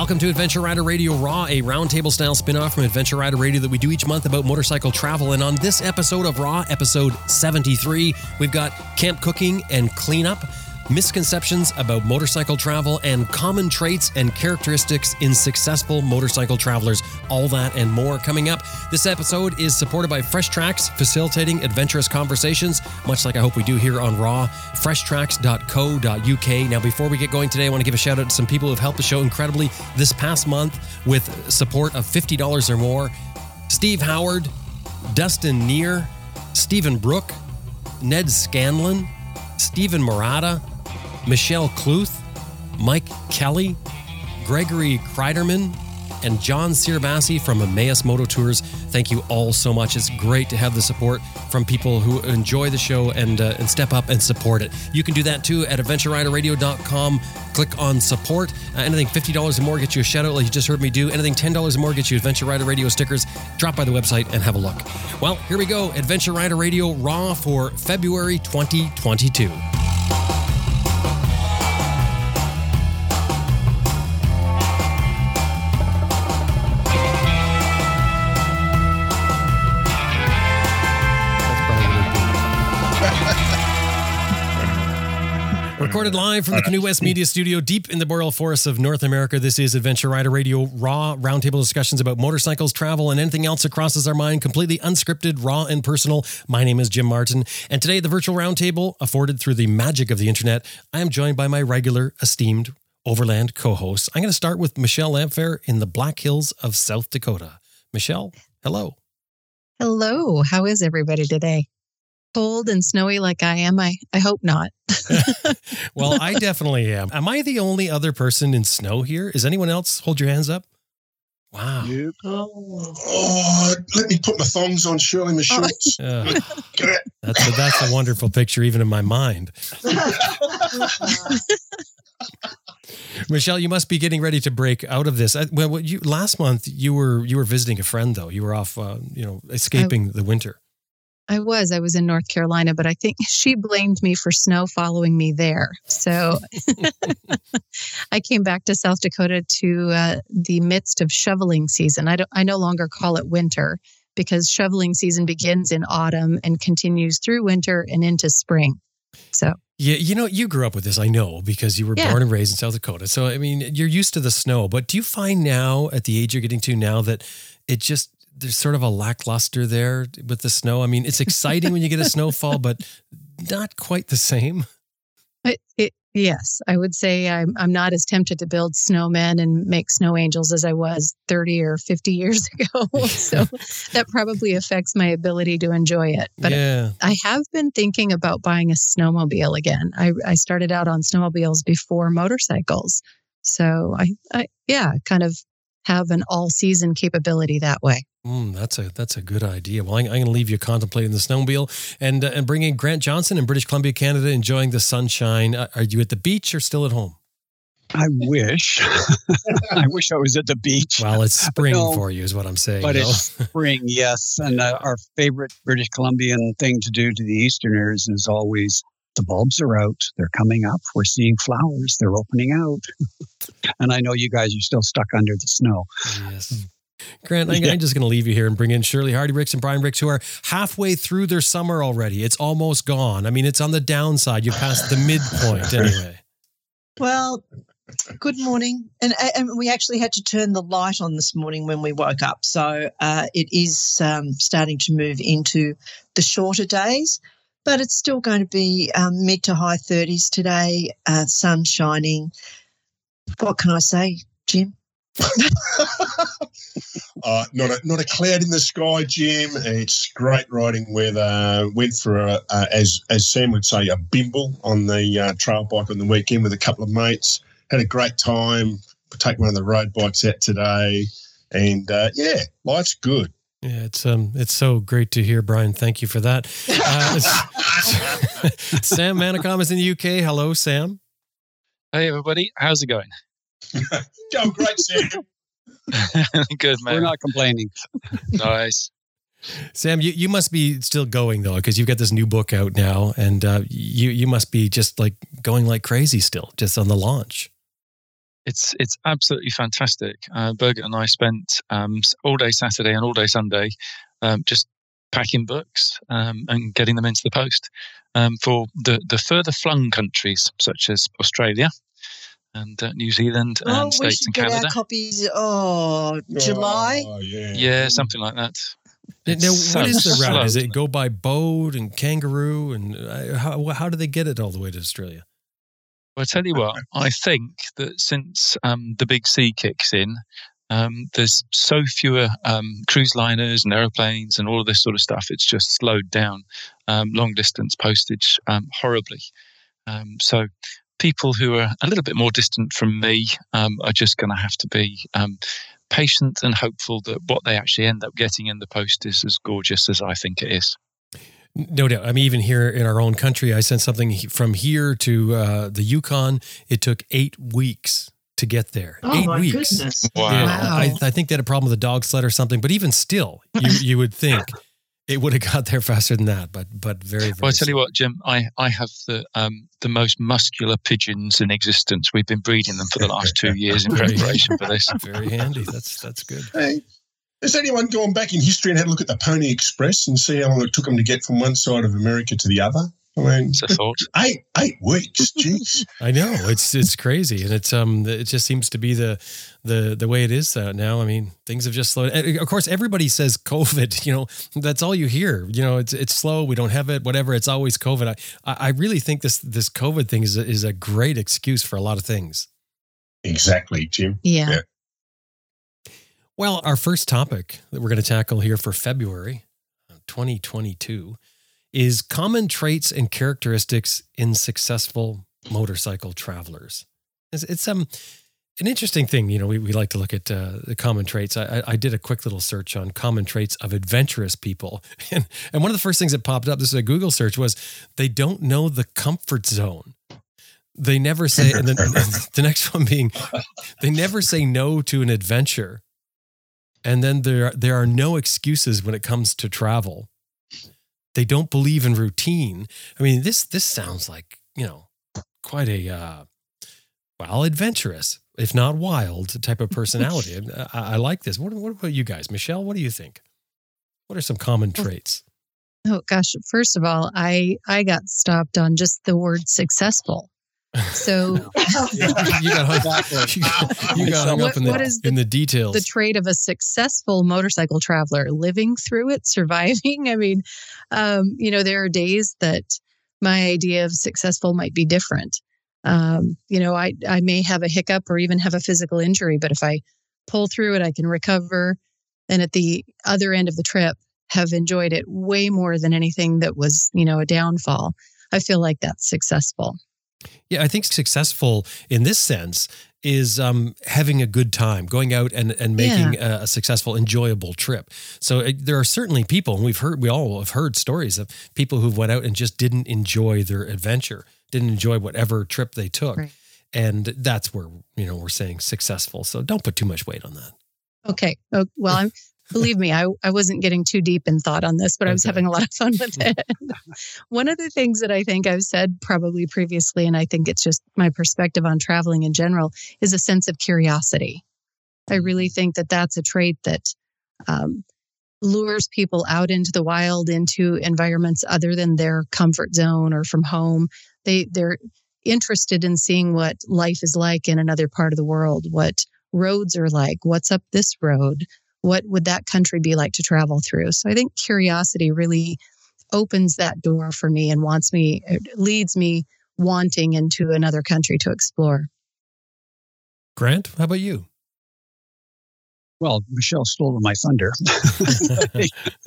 Welcome to Adventure Rider Radio Raw, a roundtable style spin off from Adventure Rider Radio that we do each month about motorcycle travel. And on this episode of Raw, episode 73, we've got camp cooking and cleanup misconceptions about motorcycle travel, and common traits and characteristics in successful motorcycle travelers. All that and more coming up. This episode is supported by Fresh Tracks, facilitating adventurous conversations, much like I hope we do here on Raw. Freshtracks.co.uk. Now, before we get going today, I want to give a shout out to some people who have helped the show incredibly this past month with support of $50 or more. Steve Howard, Dustin Neer, Stephen Brook, Ned Scanlon, Stephen Murata, Michelle Cluth, Mike Kelly, Gregory Kreiderman, and John Sirabassi from Emmaus Moto Tours. Thank you all so much. It's great to have the support from people who enjoy the show and uh, and step up and support it. You can do that too at adventureriderradio.com. Click on support. Uh, anything $50 or more gets you a shout out like you just heard me do. Anything $10 or more gets you Adventure Rider Radio stickers. Drop by the website and have a look. Well, here we go. Adventure Rider Radio Raw for February 2022. Recorded live from the Canoe West Media Studio, deep in the boreal forests of North America. This is Adventure Rider Radio, raw roundtable discussions about motorcycles, travel, and anything else that crosses our mind, completely unscripted, raw, and personal. My name is Jim Martin, and today, the virtual roundtable, afforded through the magic of the internet, I am joined by my regular, esteemed Overland co hosts. I'm going to start with Michelle Lamphere in the Black Hills of South Dakota. Michelle, hello. Hello. How is everybody today? Cold and snowy like I am? I, I hope not. well, I definitely am. Am I the only other person in snow here? Is anyone else? Hold your hands up. Wow. Yep. Oh. oh. let me put my thongs on, Shirley, my shorts. Uh, that's, a, that's a wonderful picture, even in my mind. Michelle, you must be getting ready to break out of this. Well, you last month you were you were visiting a friend though. You were off, uh, you know, escaping I, the winter. I was. I was in North Carolina, but I think she blamed me for snow following me there. So I came back to South Dakota to uh, the midst of shoveling season. I don't. I no longer call it winter because shoveling season begins in autumn and continues through winter and into spring. So yeah, you know, you grew up with this, I know, because you were yeah. born and raised in South Dakota. So I mean, you're used to the snow. But do you find now, at the age you're getting to now, that it just there's sort of a lackluster there with the snow. I mean, it's exciting when you get a snowfall, but not quite the same. It, it, yes, I would say I'm I'm not as tempted to build snowmen and make snow angels as I was 30 or 50 years ago. so that probably affects my ability to enjoy it. But yeah. I have been thinking about buying a snowmobile again. I, I started out on snowmobiles before motorcycles. So I, I yeah, kind of have an all season capability that way. Mm, that's a that's a good idea. Well, I'm, I'm going to leave you contemplating the snowmobile and uh, and bringing Grant Johnson in British Columbia, Canada, enjoying the sunshine. Uh, are you at the beach or still at home? I wish. I wish I was at the beach. Well, it's spring no, for you, is what I'm saying. But it's spring, yes. And uh, our favorite British Columbian thing to do to the Easterners is always the bulbs are out. They're coming up. We're seeing flowers. They're opening out. and I know you guys are still stuck under the snow. Yes. Grant, I'm, yeah. I'm just going to leave you here and bring in Shirley Hardy Rix and Brian Rix, who are halfway through their summer already. It's almost gone. I mean, it's on the downside. You passed the midpoint anyway. Well, good morning. And, and we actually had to turn the light on this morning when we woke up. So uh, it is um, starting to move into the shorter days, but it's still going to be um, mid to high 30s today, uh, sun shining. What can I say, Jim? uh, not a not a cloud in the sky, Jim. It's great riding weather. Went for a, uh, as as Sam would say a bimble on the uh, trail bike on the weekend with a couple of mates. Had a great time. Take one of the road bikes out today, and uh, yeah, life's good. Yeah, it's um, it's so great to hear, Brian. Thank you for that. Uh, Sam Manicom is in the UK. Hello, Sam. Hey, everybody. How's it going? Go great, Sam. Good man. We're not complaining. nice. Sam, you, you must be still going though, because you've got this new book out now, and uh, you you must be just like going like crazy still, just on the launch. It's it's absolutely fantastic. Uh, Birgit and I spent um, all day Saturday and all day Sunday um, just packing books um, and getting them into the post um, for the, the further flung countries such as Australia and uh, New Zealand and oh, we States should and get Canada. our copies. Oh, July. Oh, yeah. Yeah, something like that. Now, It's what so is the route? slow. Is it go by boat and kangaroo? And uh, how, how do they get it all the way to Australia? Well, I tell you what, I think that since um, the big sea kicks in, um, there's so fewer um, cruise liners and aeroplanes and all of this sort of stuff. It's just slowed down um, long distance postage um, horribly. Um, so people who are a little bit more distant from me um, are just going to have to be um, patient and hopeful that what they actually end up getting in the post is as gorgeous as I think it is. No doubt. I mean, even here in our own country, I sent something from here to uh, the Yukon. It took eight weeks to get there. Oh eight my weeks. goodness! Wow. Yeah, Wow. I, I think they had a problem with the dog sled or something. But even still, you you would think it would have got there faster than that. But but very very. Well, I tell you what, Jim, I, I have the um, the most muscular pigeons in existence. We've been breeding them for the last two years in preparation for this. very handy. That's that's good. Hey, has anyone gone back in history and had a look at the Pony Express and see how long it took them to get from one side of America to the other? I mean, It's a thought. eight eight weeks. Jeez. I know it's it's crazy, and it's um it just seems to be the the the way it is uh, now. I mean, things have just slowed. and Of course, everybody says COVID. You know, that's all you hear. You know, it's it's slow. We don't have it. Whatever. It's always COVID. I I really think this this COVID thing is a, is a great excuse for a lot of things. Exactly, Jim. Yeah. Yeah. Well, our first topic that we're going to tackle here for February uh, 2022 is common traits and characteristics in successful motorcycle travelers. It's, it's um an interesting thing. You know, we, we like to look at uh, the common traits. I, I- I did a quick little search on common traits of adventurous people, and and one of the first things that popped up, this is a Google search, was they don't know the comfort zone. They never say, and then the next one being, they never say no to an adventure and then there there are no excuses when it comes to travel. They don't believe in routine. I mean, this this sounds like you know quite a uh, well adventurous, if not wild, type of personality. I, I like this. What, what about you guys, Michelle? What do you think? What are some common traits? Oh gosh, first of all, I I got stopped on just the word successful. So you got hung, you, got- you got hung What- up in the what is the- in the details. the trait of a successful motorcycle traveler living through it surviving? I mean um, you know there are days that my idea of successful might be different. Um, you know I, I may have a hiccup or even have a physical injury but if i pull through it i can recover. And at the other end of the trip have enjoyed it way more than anything that was you know a downfall. I feel like that's successful Yeah, I think successful in this sense is um, having a good time, going out and, and making a, a successful, enjoyable trip. So uh, there are certainly people, and we've heard, we all have heard stories of people who went out and just didn't enjoy their adventure, didn't enjoy whatever trip they took. Right. And that's where, you know, we're saying successful. So don't put too much weight on that. Okay. Oh, well, I'm, believe me, I, I wasn't getting too deep in thought on this, but I was having a lot of fun with it. One of the things that I think I've said probably previously, and I think it's just my perspective on traveling in general, is a sense of curiosity. I really think that that's a trait that um, lures people out into the wild, into environments other than their comfort zone or from home. They they're interested in seeing what life is like in another part of the world, what roads are like, what's up this road, what would that country be like to travel through. So I think curiosity really opens that door for me and wants me, it leads me wanting into another country to explore. Grant, how about you? Well, Michelle stole my thunder.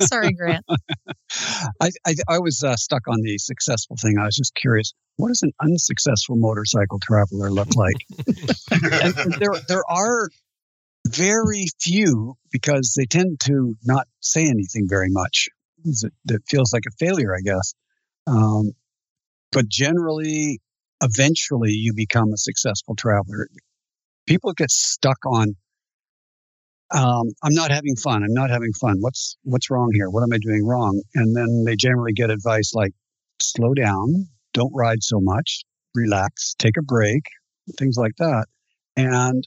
Sorry, Grant. I, I, I was uh, stuck on the successful thing. I was just curious. What does an unsuccessful motorcycle traveler look like? and, and there, there are very few because they tend to not say anything very much. It, feels like a failure, I guess. Um, but generally, eventually, you become a successful traveler. People get stuck on um, I'm not having fun. I'm not having fun. What's what's wrong here? What am I doing wrong? And then they generally get advice like, slow down, don't ride so much, relax, take a break, things like that. and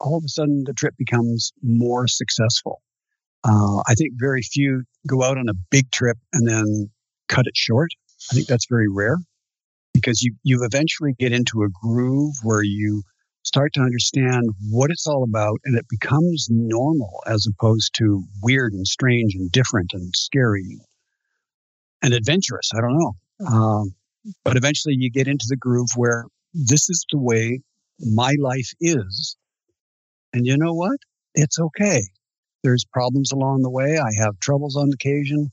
all of a sudden the trip becomes more successful. Uh, I think very few go out on a big trip and then cut it short. I think that's very rare because you, you eventually get into a groove where you start to understand what it's all about and it becomes normal as opposed to weird and strange and different and scary and adventurous. I don't know. Um, but eventually you get into the groove where this is the way my life is. And you know what? It's okay. There's problems along the way. I have troubles on occasion,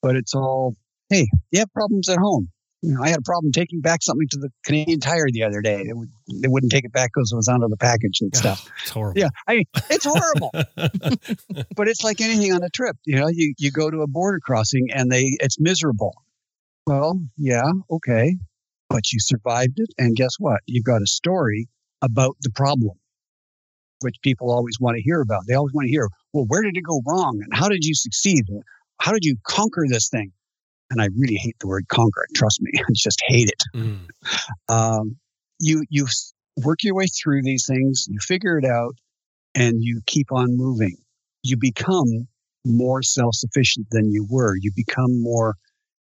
but it's all, hey, you have problems at home. You know, I had a problem taking back something to the Canadian Tire the other day. They, would, they wouldn't take it back because it was under the package and stuff. it's horrible. Yeah, I mean, it's horrible. but it's like anything on a trip. You know, you, you go to a border crossing and they it's miserable. Well, yeah, okay. But you survived it. And guess what? You've got a story about the problem, which people always want to hear about. They always want to hear, well, where did it go wrong? And how did you succeed? How did you conquer this thing? And I really hate the word conquer. Trust me, I just hate it. Mm. Um, you you work your way through these things, you figure it out, and you keep on moving. You become more self sufficient than you were. You become more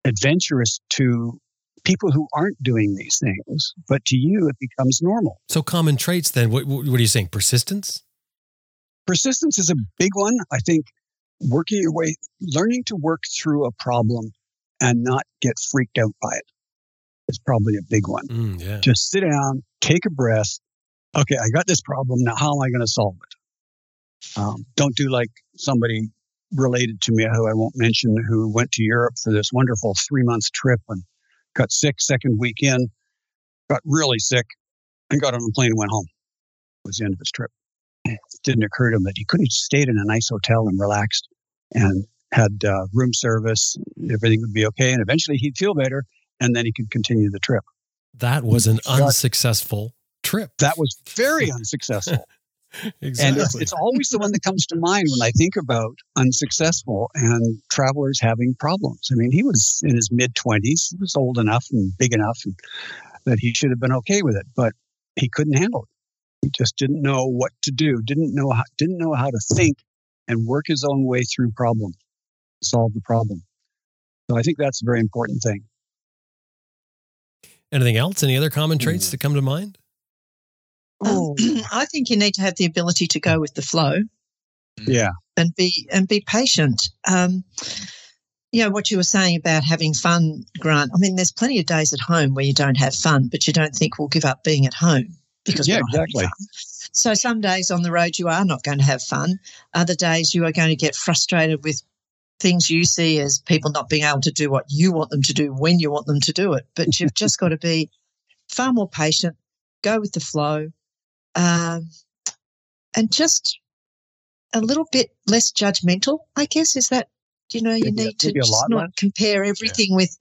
adventurous to people who aren't doing these things, but to you, it becomes normal. So common traits then, what, what are you saying? Persistence? Persistence is a big one. I think working your way, learning to work through a problem and not get freaked out by it is probably a big one. Mm, yeah. Just sit down, take a breath. Okay, I got this problem. Now, how am I going to solve it? Um, don't do like somebody related to me who I won't mention who went to Europe for this wonderful three month trip and got sick second weekend, got really sick, and got on a plane and went home. It was the end of his trip. It didn't occur to him that he could have stayed in a nice hotel and relaxed and had uh, room service. Everything would be okay. And eventually he'd feel better and then he could continue the trip. That was an unsuccessful trip. That was very unsuccessful. exactly. And it's, it's always the one that comes to mind when I think about unsuccessful and travelers having problems. I mean, he was in his mid 20s. He was old enough and big enough and, that he should have been okay with it, but he couldn't handle it. He just didn't know what to do, didn't know how, didn't know how to think and work his own way through problems, solve the problem. So I think that's a very important thing. Anything else? Any other common Mm. traits that come to mind? Um, I think you need to have the ability to go with the flow Yeah. and be and be patient. Um, you know what you were saying about having fun, Grant. I mean, there's plenty of days at home where you don't have fun, but you don't think we'll give up being at home because Yeah, we're not having exactly. fun. So some days on the road you are not going to have fun. Other days you are going to get frustrated with things you see as people not being able to do what you want them to do when you want them to do it. But you've just got to be far more patient, go with the flow, um, and just a little bit less judgmental. I guess is that you know you Maybe need to just not less. compare everything with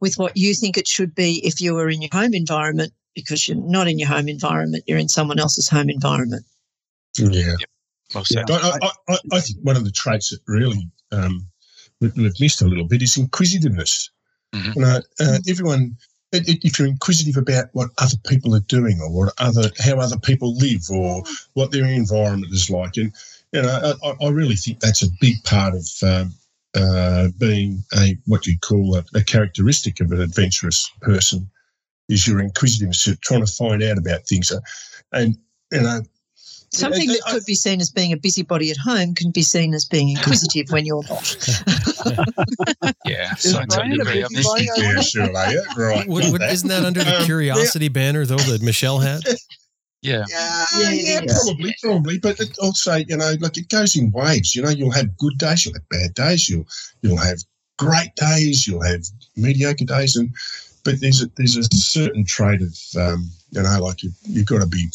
with what you think it should be if you were in your home environment because you're not in your home environment. You're in someone else's home environment. Yeah. Well said. I, I, I, I think one of the traits that really um, we- we've missed a little bit is inquisitiveness. Mhm. You know, uh, everyone, i- i- if you're inquisitive about what other people are doing or what other how other people live or what their environment is like, and you know, I, I- really think that's a big part of um, uh, being a what you call a, a characteristic of an adventurous person is your inquisitiveness, you're trying to find out about things, and you know. Something that could be seen as being a busybody at home can be seen as being inquisitive when you're not. Yeah, Is so I Brian totally a agree. I busy mean, boy? yeah, sure, yeah, right. What, what, isn't that under the Um, curiosity banner though that Michelle had? yeah, Yeah, Yeah, yeah, it is. probably, probably. But it also, you know, like it goes in waves. You know, you'll have good days, you'll have bad days, you'll you'll have great days, you'll have mediocre days, and but there's a, there's a certain trait of um, you know, like you you've got to be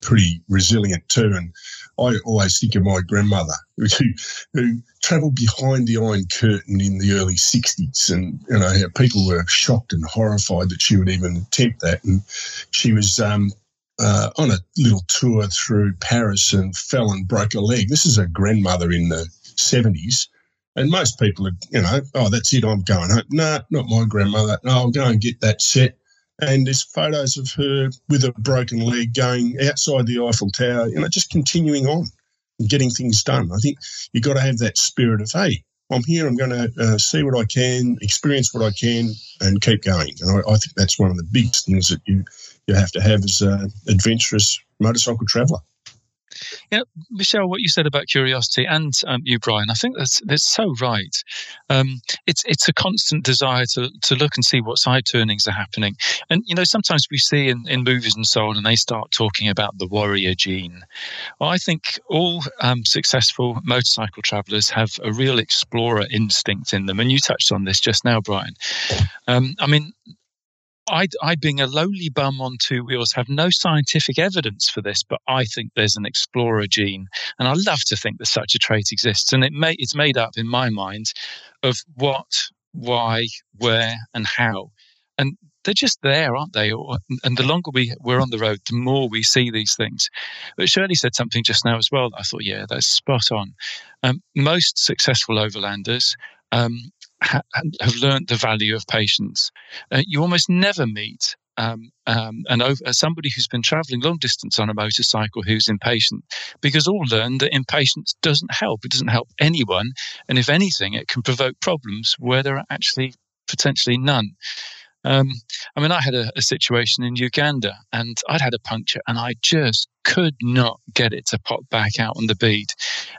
pretty resilient too. And I always think of my grandmother who who travelled behind the Iron Curtain in the early '60s, and you know how people were shocked and horrified that she would even attempt that, and she was um, uh, on a little tour through Paris and fell and broke a leg. This is a grandmother in the 70s. And most people are, you know, oh, that's it, I'm going home. No, not my grandmother. No, I'll go and get that set and there's photos of her with a broken leg going outside the Eiffel Tower, you know, just continuing on and getting things done. I think you've got to have that spirit of, hey, I'm here, I'm going to uh, see what I can, experience what I can, and keep going. And I, I think that's one of the biggest things that you, you have to have as an adventurous motorcycle traveller. Yeah, Michelle, what you said about curiosity, and um, you, Brian, I think that's that's so right. Um, it's it's a constant desire to to look and see what side turnings are happening, and you know sometimes we see in, in movies and so on, and they start talking about the warrior gene. Well, I think all um, successful motorcycle travellers have a real explorer instinct in them, and you touched on this just now, Brian. Um, I mean, I, I, being a lowly bum on two wheels, have no scientific evidence for this, but I think there's an explorer gene, and I love to think that such a trait exists. And it may, it's made up in my mind of what, why, where, and how, and they're just there, aren't they? And the longer we we're on the road, the more we see these things. But Shirley said something just now as well. I thought, yeah, that's spot on. Um, most successful overlanders um, ha- have learned the value of patience. Uh, you almost never meet um, um, and over, uh, somebody who's been traveling long distance on a motorcycle who's impatient, because all learn that impatience doesn't help. It doesn't help anyone, and if anything, it can provoke problems where there are actually potentially none. Um, I mean, I had a, a, situation in Uganda and I'd had a puncture and I just could not get it to pop back out on the bead.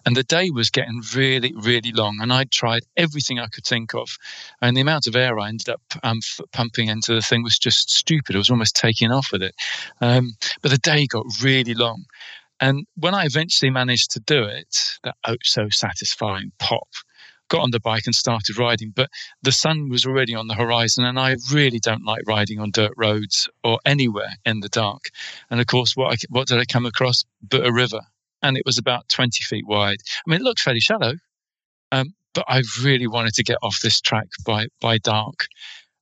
And the day was getting really, really long. And I'd tried everything I could think of. And the amount of air I ended up um, f- pumping into the thing was just stupid. I was almost taking off with it. Um, but the day got really long. And when I eventually managed to do it, that oh so satisfying pop got on the bike and started riding. But the sun was already on the horizon, and I really don't like riding on dirt roads or anywhere in the dark. And of course, what I, what did I come across? But a river, and it was about 20 feet wide. I mean, it looked fairly shallow, um, but I really wanted to get off this track by by dark,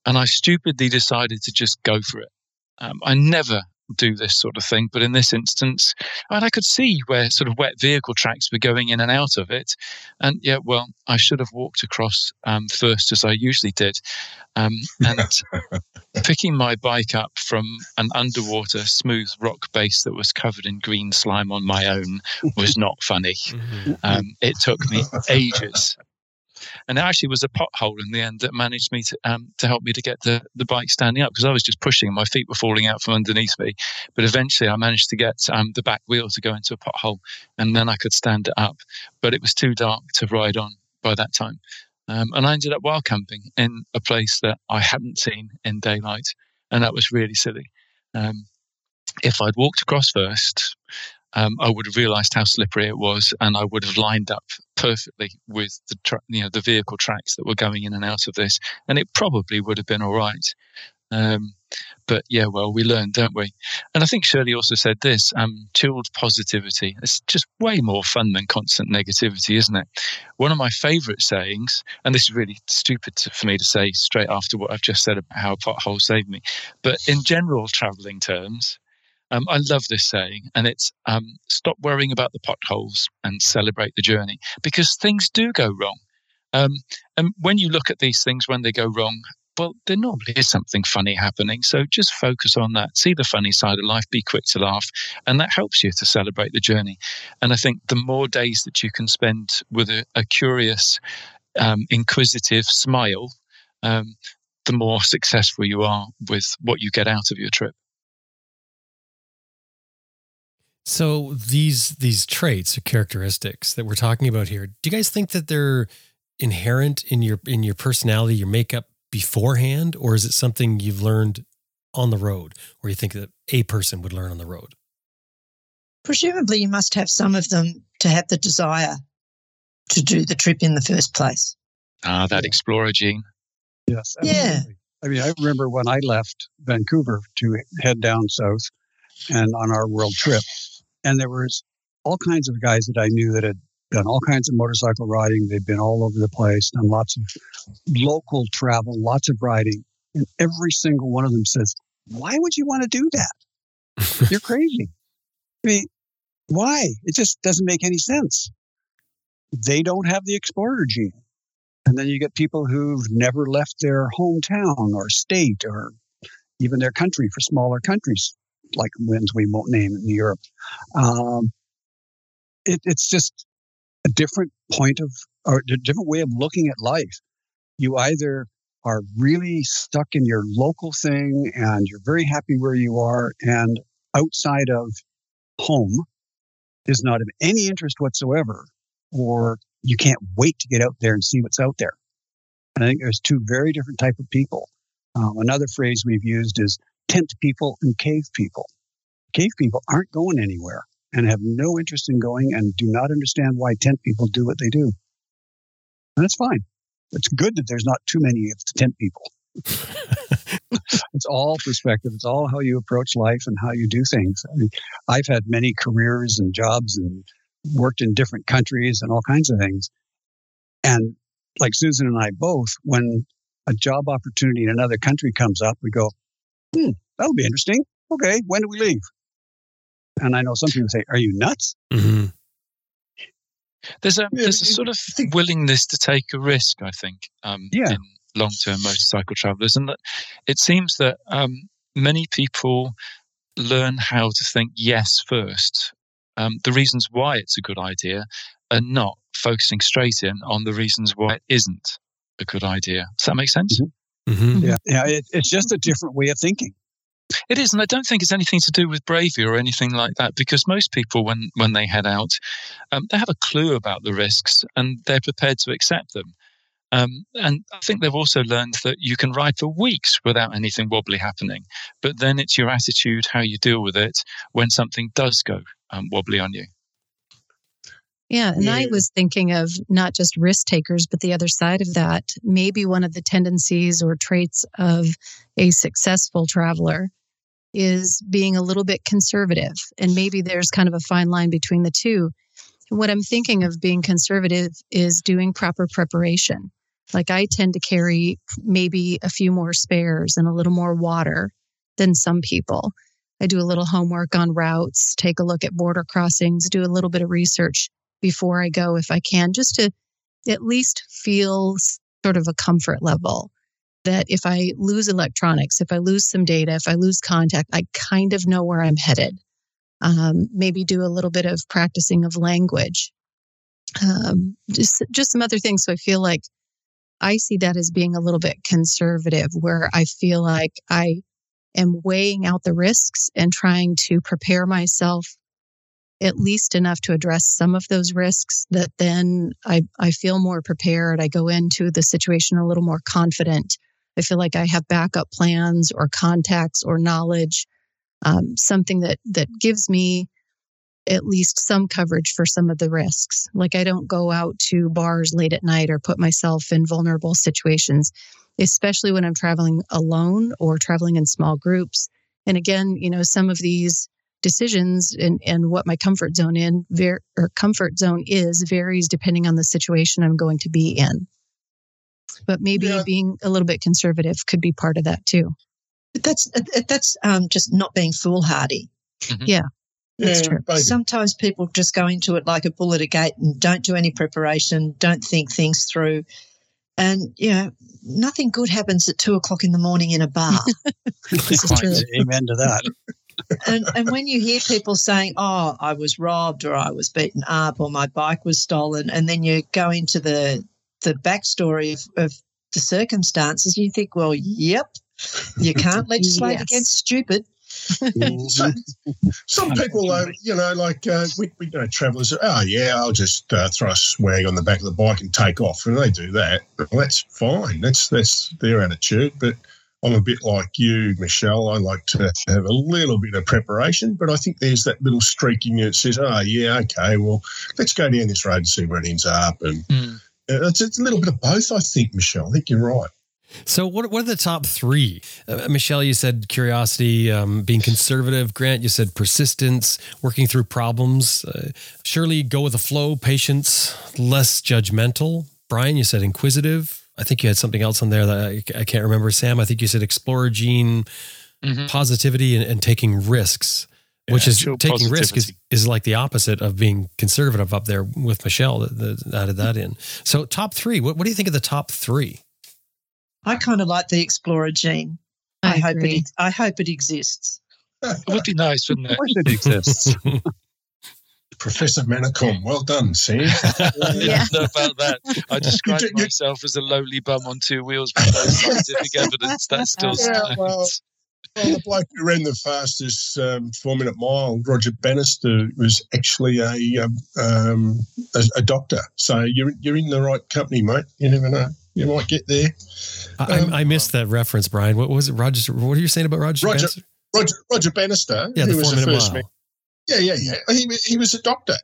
and I stupidly decided to just go for it. Um, I never do this sort of thing. But in this instance, and I could see where sort of wet vehicle tracks were going in and out of it. And yeah, well, I should have walked across um, first as I usually did. Um, and picking my bike up from an underwater smooth rock base that was covered in green slime on my own was not funny. Mm-hmm. Um, it took me ages and it actually was a pothole in the end that managed me to um, to help me to get the, the bike standing up because I was just pushing, my feet were falling out from underneath me. But eventually, I managed to get um, the back wheel to go into a pothole, and then I could stand it up. But it was too dark to ride on by that time, um, and I ended up wild camping in a place that I hadn't seen in daylight, and that was really silly. Um, if I'd walked across first, um, I would have realised how slippery it was, and I would have lined up perfectly with the tra- you know the vehicle tracks that were going in and out of this, and it probably would have been all right. Um, but yeah, well, we learn, don't we? And I think Shirley also said this: um, chilled positivity. It's just way more fun than constant negativity, isn't it? One of my favourite sayings, and this is really stupid to, for me to say straight after what I've just said about how a pothole saved me, but in general travelling terms, um, I love this saying, and it's um, stop worrying about the potholes and celebrate the journey because things do go wrong. Um, and when you look at these things when they go wrong, well, there normally is something funny happening. So just focus on that. See the funny side of life, be quick to laugh, and that helps you to celebrate the journey. And I think the more days that you can spend with a, a curious, um, inquisitive smile, um, the more successful you are with what you get out of your trip. So these these traits or characteristics that we're talking about here, do you guys think that they're inherent in your in your personality, your makeup beforehand, or is it something you've learned on the road, or you think that a person would learn on the road? Presumably, you must have some of them to have the desire to do the trip in the first place. Ah, that explorer gene. Yes. Absolutely. Yeah. I mean, I remember when I left Vancouver to head down south and on our world trip, and there was all kinds of guys that I knew that had done all kinds of motorcycle riding. They'd been all over the place, done lots of local travel, lots of riding. And every single one of them says, Why would you want to do that? You're crazy. I mean, why? It just doesn't make any sense. They don't have the explorer gene. And then you get people who've never left their hometown or state or even their country for smaller countries like ones we won't name in Europe. Um, it, it's just a different point of or a different way of looking at life. You either are really stuck in your local thing and you're very happy where you are and outside of home is not of any interest whatsoever or you can't wait to get out there and see what's out there and i think there's two very different type of people um, another phrase we've used is tent people and cave people cave people aren't going anywhere and have no interest in going and do not understand why tent people do what they do and that's fine it's good that there's not too many of the tent people. it's all perspective. It's all how you approach life and how you do things. I mean, I've had many careers and jobs and worked in different countries and all kinds of things. And like Susan and I both, when a job opportunity in another country comes up, we go, hmm, that'll be interesting. Okay, when do we leave? And I know some people say, Are you nuts? Mm-hmm. There's a there's a sort of willingness to take a risk, I think, um, yeah. in long term motorcycle travelers, and that it seems that um, many people learn how to think yes first. Um, the reasons why it's a good idea, and not focusing straight in on the reasons why it isn't a good idea. Does that make sense? Mm-hmm. Mm-hmm. Yeah, yeah. It, it's just a different way of thinking. It is, and I don't think it's anything to do with bravery or anything like that, because most people, when when they head out, um, they have a clue about the risks and they're prepared to accept them. Um, and I think they've also learned that you can ride for weeks without anything wobbly happening. But then it's your attitude, how you deal with it when something does go um, wobbly on you. Yeah, and yeah. I was thinking of not just risk takers, but the other side of that. Maybe one of the tendencies or traits of a successful traveler is being a little bit conservative. And maybe there's kind of a fine line between the two. what I'm thinking of being conservative is doing proper preparation. Like I tend to carry maybe a few more spares and a little more water than some people. I do a little homework on routes, take a look at border crossings, do a little bit of research before I go if I can, just to at least feel sort of a comfort level that if I lose electronics, if I lose some data, if I lose contact, I kind of know where I'm headed. Um, maybe do a little bit of practicing of language. Um, just just some other things. So I feel like I see that as being a little bit conservative, where I feel like I am weighing out the risks and trying to prepare myself at least enough to address some of those risks that then I, I feel more prepared. I go into the situation a little more confident I feel like I have backup plans or contacts or knowledge, um, something that that gives me at least some coverage for some of the risks. Like I don't go out to bars late at night or put myself in vulnerable situations, especially when I'm traveling alone or traveling in small groups. And again, you know, some of these decisions and, and what my comfort zone in ver- or comfort zone is varies depending on the situation I'm going to be in but maybe yeah. being a little bit conservative could be part of that too. But that's that's um, just not being foolhardy. Mm-hmm. Yeah, that's yeah, true. Baby. Sometimes people just go into it like a bull at a gate and don't do any preparation, don't think things through, and you know nothing good happens at two o'clock in the morning in a bar. this is true. Amen to that. And, and when you hear people saying, "Oh, I was robbed," or "I was beaten up," or "My bike was stolen," and then you go into the the backstory of, of the circumstances, you think, well, yep, you can't legislate yes. against stupid. some, some people, uh, you know, like uh, we, we know travellers. Oh yeah, I'll just uh, throw a swag on the back of the bike and take off, and they do that. Well, that's fine. That's that's their attitude. But I'm a bit like you, Michelle. I like to have a little bit of preparation, but I think there's that little streak in you that says, "Oh yeah, okay, well, let's go down this road and see where it ends up." And mm. It's, it's a little bit of both, I think, Michelle. I think you're right. So, what what are the top three? Uh, Michelle, you said curiosity, um, being conservative. Grant, you said persistence, working through problems. Uh, Shirley, go with the flow, patience, less judgmental. Brian, you said inquisitive. I think you had something else on there that I, I can't remember. Sam, I think you said explorer gene, mm-hmm. positivity, and, and, taking risks which is taking risk is, is like the opposite of being conservative up there with Michelle that, that added that in. So top three, what, what do you think of the top three? I kind of like the explorer gene. I, I hope it. I hope it exists. It would be nice, wouldn't Of it? course, it exists. Professor Manicom, well done, See? I Yeah. don't know about that. I describe You- you- myself as a lowly bum on two wheels with no scientific evidence. That still Yeah, stands. well, Well, the bloke who ran the fastest um, four minute mile, Roger Bannister, was actually a, um, um, a a doctor. So you're you're in the right company, mate. You never know. You might get there. I, Um, I missed that reference, Brian. What was it, Roger? What are you saying about Roger? Roger- Spencer? Roger Roger Bannister, Yeah, the four the minute first mile. Man. Yeah, yeah, yeah. He he was a doctor.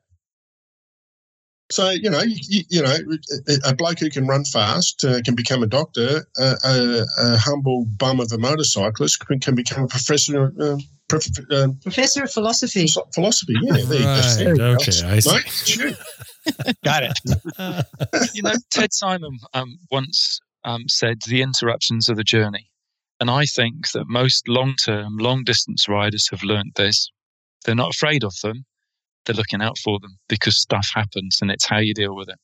So you know, you, you, you know, a, a bloke who can run fast uh, can become a doctor. Uh, a, a humble bum of a motorcyclist can, can become a professor of um, prof, um, Professor of philosophy. philosophy. Yeah, there you go. Right, There you go. okay, I see. Mate, shoot. Got it. You know, Ted Simon um, once um, said the interruptions are the journey. And I think that most long term, long distance riders have learnt this. They're not afraid of them, they're looking out for them because stuff happens and it's how you deal with it.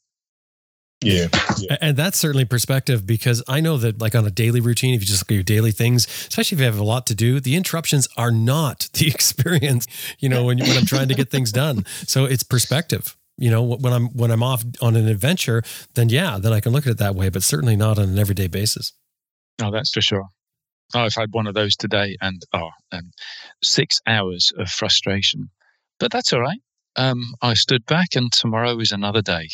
Yeah, yeah. And that's certainly perspective because I know that, like on a daily routine, if you just look at your daily things, especially if you have a lot to do, the interruptions are not the experience. You know, when when I'm trying to get things done, so it's perspective. You know, when I'm when I'm off on an adventure, then yeah, then I can look at it that way, but certainly not on an everyday basis. Oh, that's for sure. I've had one of those today and oh, um, six hours of frustration. But that's all right. Um, I stood back and tomorrow is another day.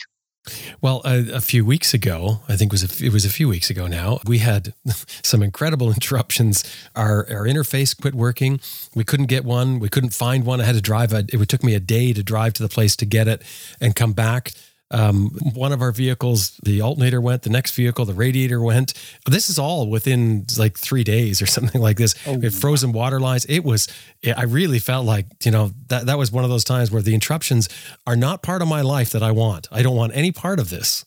Well, a, a few weeks ago, I think it was a, it was a few weeks ago now, we had some incredible interruptions. Our our interface quit working. We couldn't get one. We couldn't find one. I had to drive. A, it took me a day to drive to the place to get it and come back. Um, one of our vehicles, the alternator went. The next vehicle, the radiator went. This is all within like three days or something like this. Oh, we had frozen water lines. It was. I really felt like you know that that was one of those times where the interruptions are not part of my life that I want. I don't want any part of this.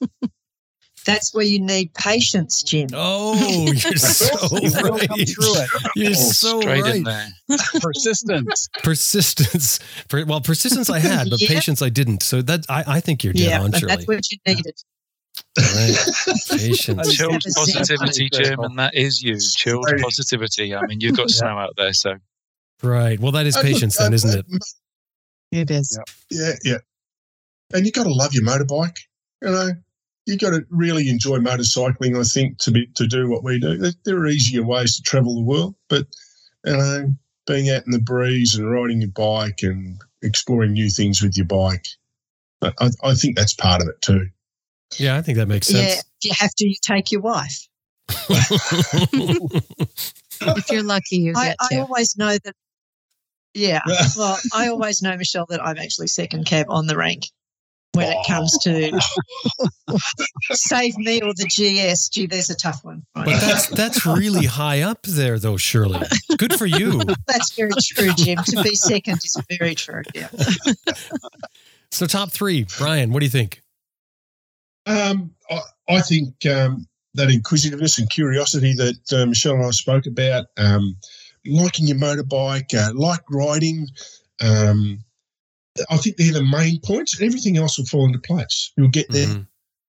That's where you need patience, Jim. Oh, you're so right. come through it. You're Oh, so right. in there. Persistence. Persistence. Per- Well, persistence I had, but Yeah. patience I didn't. So that I, I think you're dead yeah, on, but Shirley. that's what you needed. Right. Patience. Chilled have a zen positivity. Jim, and that is you. Chilled Sorry. positivity. I mean, you've got Yeah. snow out there, so Right. Well, that is patience then, isn't it? It is. Yeah, yeah. And you got to love your motorbike. You know, you got to really enjoy motorcycling. I think to be to do what we do. There, there are easier ways to travel the world, but you know, being out in the breeze and riding your bike and exploring new things with your bike, I, I, I think that's part of it too. Yeah, I think that makes Yeah, sense. if you have to, you take your wife. If you're lucky, you I, get I to. always know that. Yeah, well, I always know Michelle that I'm actually second cab on the rank when it comes to save me or the GS. Gee, there's a tough one. but that's that's really high up there, though, Shirley. Good for you. That's very true, Jim. To be second is very true. Yeah. So, top three, Brian. What do you think? Um, I, I think um, that inquisitiveness and curiosity that uh, Michelle and I spoke about, um, liking your motorbike, uh, like riding, um, I think they're the main points. Everything else will fall into place. You'll get there. Mhm.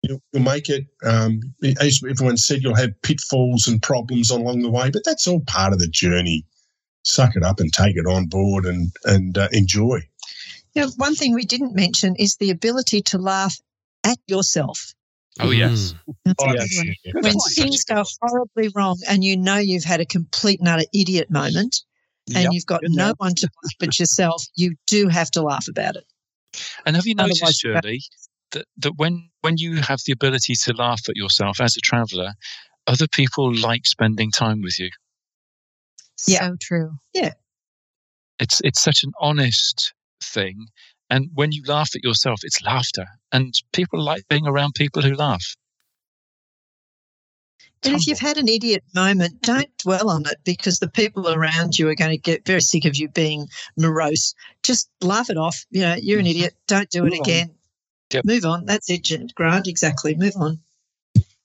You'll, you'll make it. Um, as everyone said, you'll have pitfalls and problems along the way, but that's all part of the journey. Suck it up and take it on board and and uh, enjoy. Yeah, one thing we didn't mention is the ability to laugh at yourself. oh yes. That's a Oh, yes. When things go horribly wrong and you know you've had a complete and utter idiot moment and Yep. you've got no now. one to blame but yourself, you do have to laugh about it. And have you noticed, Otherwise Shirley, that, that when when you have the ability to laugh at yourself as a traveller, other people like spending time with you. Yeah. So true. Yeah. It's it's such an honest thing. And when you laugh at yourself, it's laughter. And people like being around people who laugh. And if you've had an idiot moment, don't dwell on it because the people around you are going to get very sick of you being morose. Just laugh it off. You know, you're an Mhm. idiot. Don't do it Move on. again. Yep. Move on. That's it, Grant. Exactly. Move on.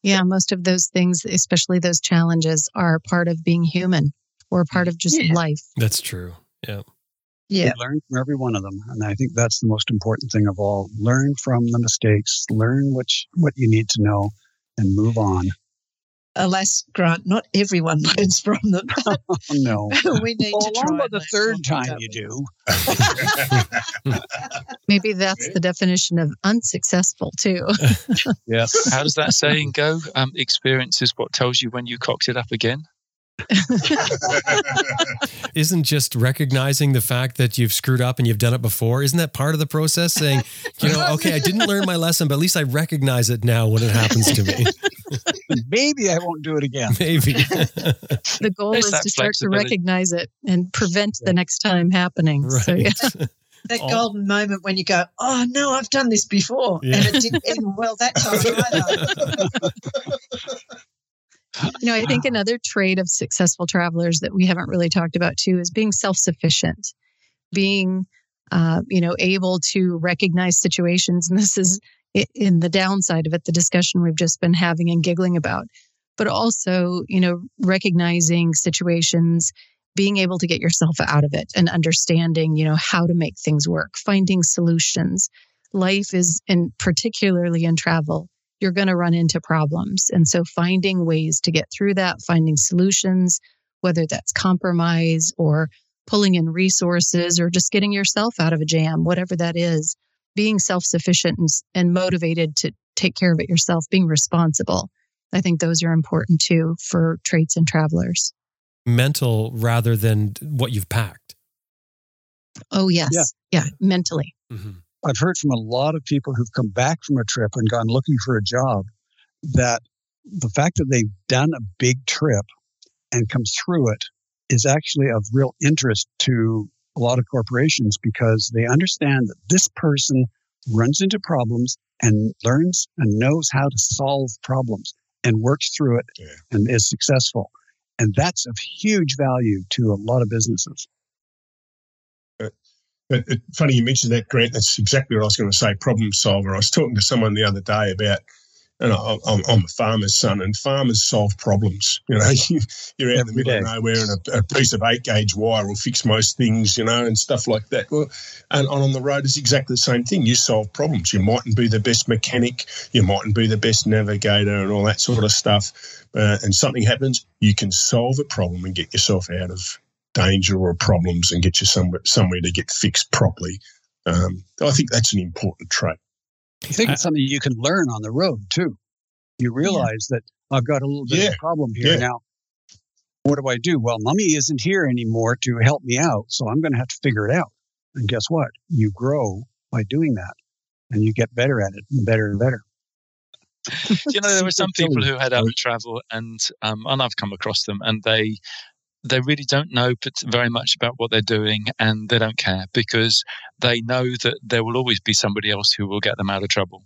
Yeah, most of those things, especially those challenges, are part of being human or part of just Yeah. life. That's true. Yeah. Yeah. Learn from every one of them. And I think that's the most important thing of all. Learn from the mistakes, learn what, you- what you need to know, and move on. Alas, Grant, not everyone learns from them. Oh, no. we need Well, to try. along and the third time you do. Maybe that's the definition of unsuccessful too. Yes. How does that saying go? Um, experience is what tells you when you cocked it up again. Isn't just recognizing the fact that you've screwed up and you've done it before? Isn't that part of the process? Saying, you know, okay, I didn't learn my lesson, but at least I recognize it now when it happens to me. Maybe I won't do it again. Maybe. The goal There's is to start to recognize it and prevent the next time happening. So right. yeah. That Oh. golden moment when you go, oh no, I've done this before, Yeah. and it didn't end well that time either. You know, I think another trait of successful travelers that we haven't really talked about too is being self-sufficient, being, uh, you know, able to recognize situations. And this is in the downside of it, the discussion we've just been having and giggling about, but also, you know, recognizing situations, being able to get yourself out of it and understanding, you know, how to make things work, finding solutions. Life is, and particularly in travel, you're going to run into problems. And so finding ways to get through that, finding solutions, whether that's compromise or pulling in resources or just getting yourself out of a jam, whatever that is, being self sufficient and, and motivated to take care of it yourself, being responsible. I think those are important too for traits in travelers. Mental rather than what you've packed. Oh, yes. Yeah, mentally. Mhm. I've heard from a lot of people who've come back from a trip and gone looking for a job that the fact that they've done a big trip and come through it is actually of real interest to a lot of corporations because they understand that this person runs into problems and learns and knows how to solve problems and works through it Yeah. and is successful. And that's of huge value to a lot of businesses. But it, funny you mentioned that, Grant. That's exactly what I was going to say. Problem solver. I was talking to someone the other day about, and I, I'm, I'm a farmer's son, and farmers solve problems. You know, you, you're out in the middle day. of nowhere, and a, a piece of eight gauge wire will fix most things. You know, and stuff like that. Well, and on the road is exactly the same thing. You solve problems. You mightn't be the best mechanic, you mightn't be the best navigator, and all that sort of stuff. Uh, and something happens, you can solve a problem and get yourself out of danger or problems and get you somewhere somewhere to get fixed properly. Um, I think that's an important trait. I think it's something you can learn on the road too. You realize that I've got a little bit of a problem here Yeah. now. What do I do? Well, mummy isn't here anymore to help me out, so I'm going to have to figure it out. And guess what? You grow by doing that, and you get better at it and better and better. you know, there were some people who had out travel, and um, and I've come across them, and they they really don't know very much about what they're doing, and they don't care because they know that there will always be somebody else who will get them out of trouble.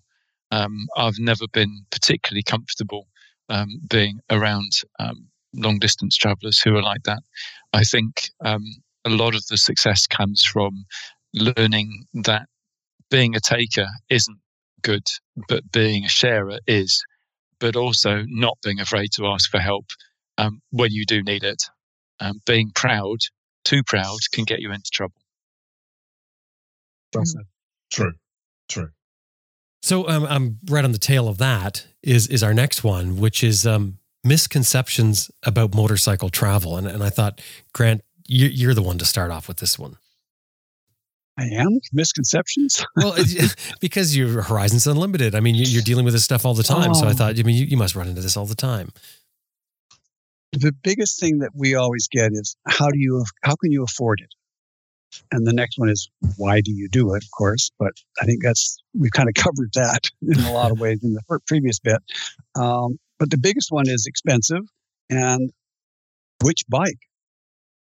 Um, I've never been particularly comfortable um, being around um, long distance travelers who are like that. I think um, a lot of the success comes from learning that being a taker isn't good, but being a sharer is, but also not being afraid to ask for help um, when you do need it. Um, being proud, too proud, can get you into trouble. Well said. True, true. So um, I'm right on the tail of that is is our next one, which is um, misconceptions about motorcycle travel. And, and I thought, Grant, you, you're the one to start off with this one. I am misconceptions. Well, because your Horizons Unlimited. I mean, you- you're dealing with this stuff all the time. So I Oh. thought, I mean, you, you must run into this all the time. The biggest thing that we always get is how do you how can you afford it? And the next one is why do you do it of course but i think that's we've kind of covered that in a lot of ways in the previous bit. Um, but the biggest one is expensive and which bike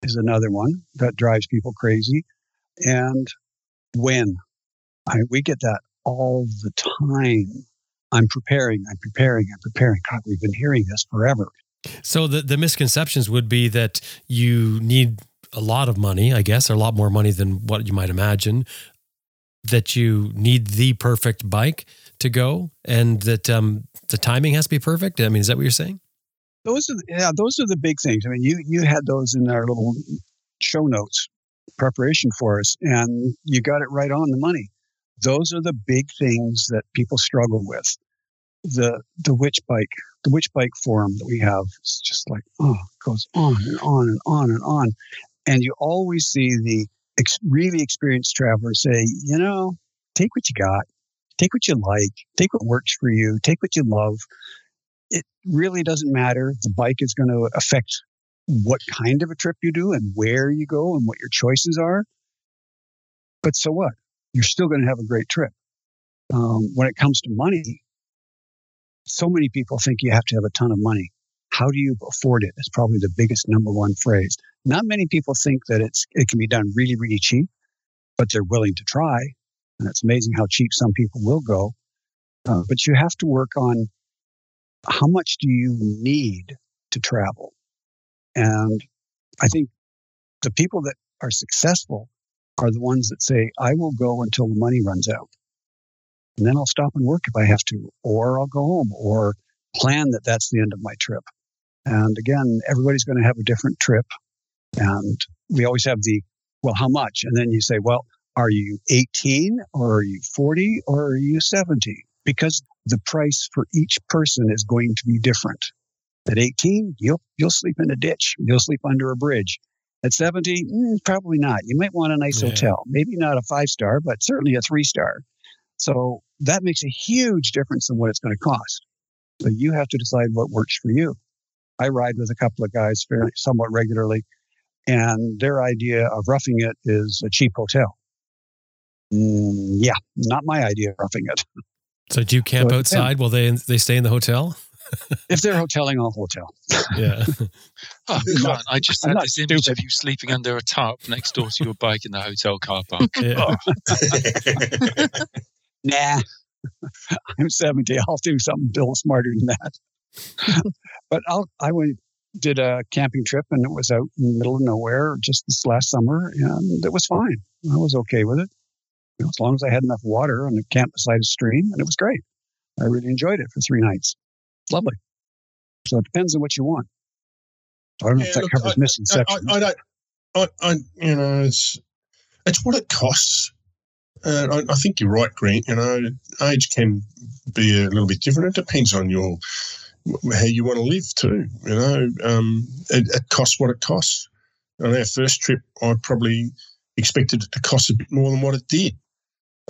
is another one that drives people crazy and when. I, we get that all the time. I'm preparing i'm preparing i'm preparing. God we've been hearing this forever So the, the misconceptions would be that you need a lot of money, I guess, or a lot more money than what you might imagine, that you need the perfect bike to go, and that um, the timing has to be perfect. I mean, is that what you're saying? those are the, yeah those are the big things i mean you you had those in our little show notes preparation for us and you got it right on the money those are the big things that people struggle with the the which bike, the which bike forum that we have, it's just like oh, goes on and on and on and on, and you always see the ex- really experienced travelers say, you know, take what you got, take what you like, take what works for you, take what you love. It really doesn't matter. The bike is going to affect what kind of a trip you do and where you go and what your choices are. But so what? You're still going to have a great trip. Um, when it comes to money, so many people think you have to have a ton of money. How do you afford it? It's probably the biggest number one phrase. Not many people think that it's it can be done really, really cheap, but they're willing to try. And it's amazing how cheap some people will go. Uh, but you have to work on how much do you need to travel? And I think the people that are successful are the ones that say, I will go until the money runs out. And then I'll stop and work if I have to, or I'll go home, or plan that that's the end of my trip. And again, everybody's going to have a different trip. And we always have the, well, how much? And then you say, well, are you 18 or are you 40 or are you 70? Because the price for each person is going to be different. At 18, you'll, you'll sleep in a ditch. You'll sleep under a bridge. At 70, mm, probably not. You might want a nice yeah. hotel. Maybe not a five star, but certainly a three star. So that makes a huge difference in what it's going to cost. So you have to decide what works for you. I ride with a couple of guys fairly, somewhat regularly, and their idea of roughing it is a cheap hotel. Mm, yeah, not my idea of roughing it. So do you camp so outside while they they stay in the hotel? if they're hoteling, I'll hotel. Yeah. oh, come on. I just had this stupid. image of you sleeping under a tarp next door to your bike in the hotel car park. Yeah. Nah. I'm 70. I'll do something a little smarter than that. but I'll, I went, did a camping trip and it was out in the middle of nowhere just this last summer and it was fine. I was okay with it. You know, as long as I had enough water and a camp beside a stream and it was great. I really enjoyed it for three nights. Lovely. So it depends on what you want. I don't know yeah, if that look, covers I, misconceptions. I, I, don't. I, I, you know, it's it's what it costs. And I, I, think you're right, Grant. You know, age can be a little bit different. It depends on your how you want to live too. You know, um, it, it, costs what it costs. On our first trip, I probably expected it to cost a bit more than what it did.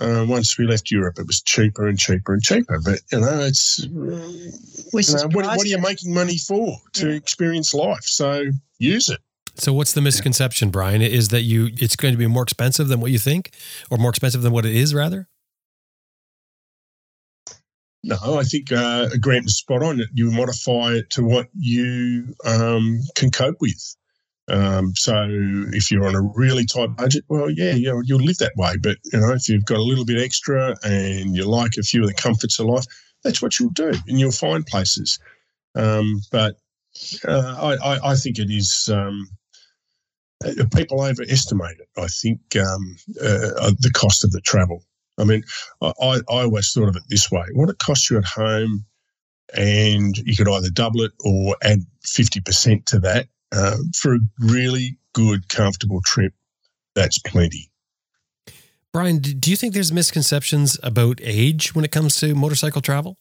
Uh, once we left Europe, it was cheaper and cheaper and cheaper. But you know, it's you know, what, what, are you making money for? To yeah. experience life. So use it. So what's the misconception, Brian? Is that you it's going to be more expensive than what you think, or more expensive than what it is, rather? No, I think uh, Grant is spot on. You modify it to what you um, can cope with. Um, so if you're on a really tight budget, well, yeah, you know, you'll live that way. But you know, if you've got a little bit extra and you like a few of the comforts of life, that's what you'll do, and you'll find places. Um, but uh, I, I, think it is. Um, people overestimate it. I think um, uh, uh, the cost of the travel. I mean, I, I always thought of it this way: what it costs you at home, and you could either double it or add fifty percent to that uh, for a really good, comfortable trip. That's plenty. Brian, do you think there's misconceptions about age when it comes to motorcycle travel?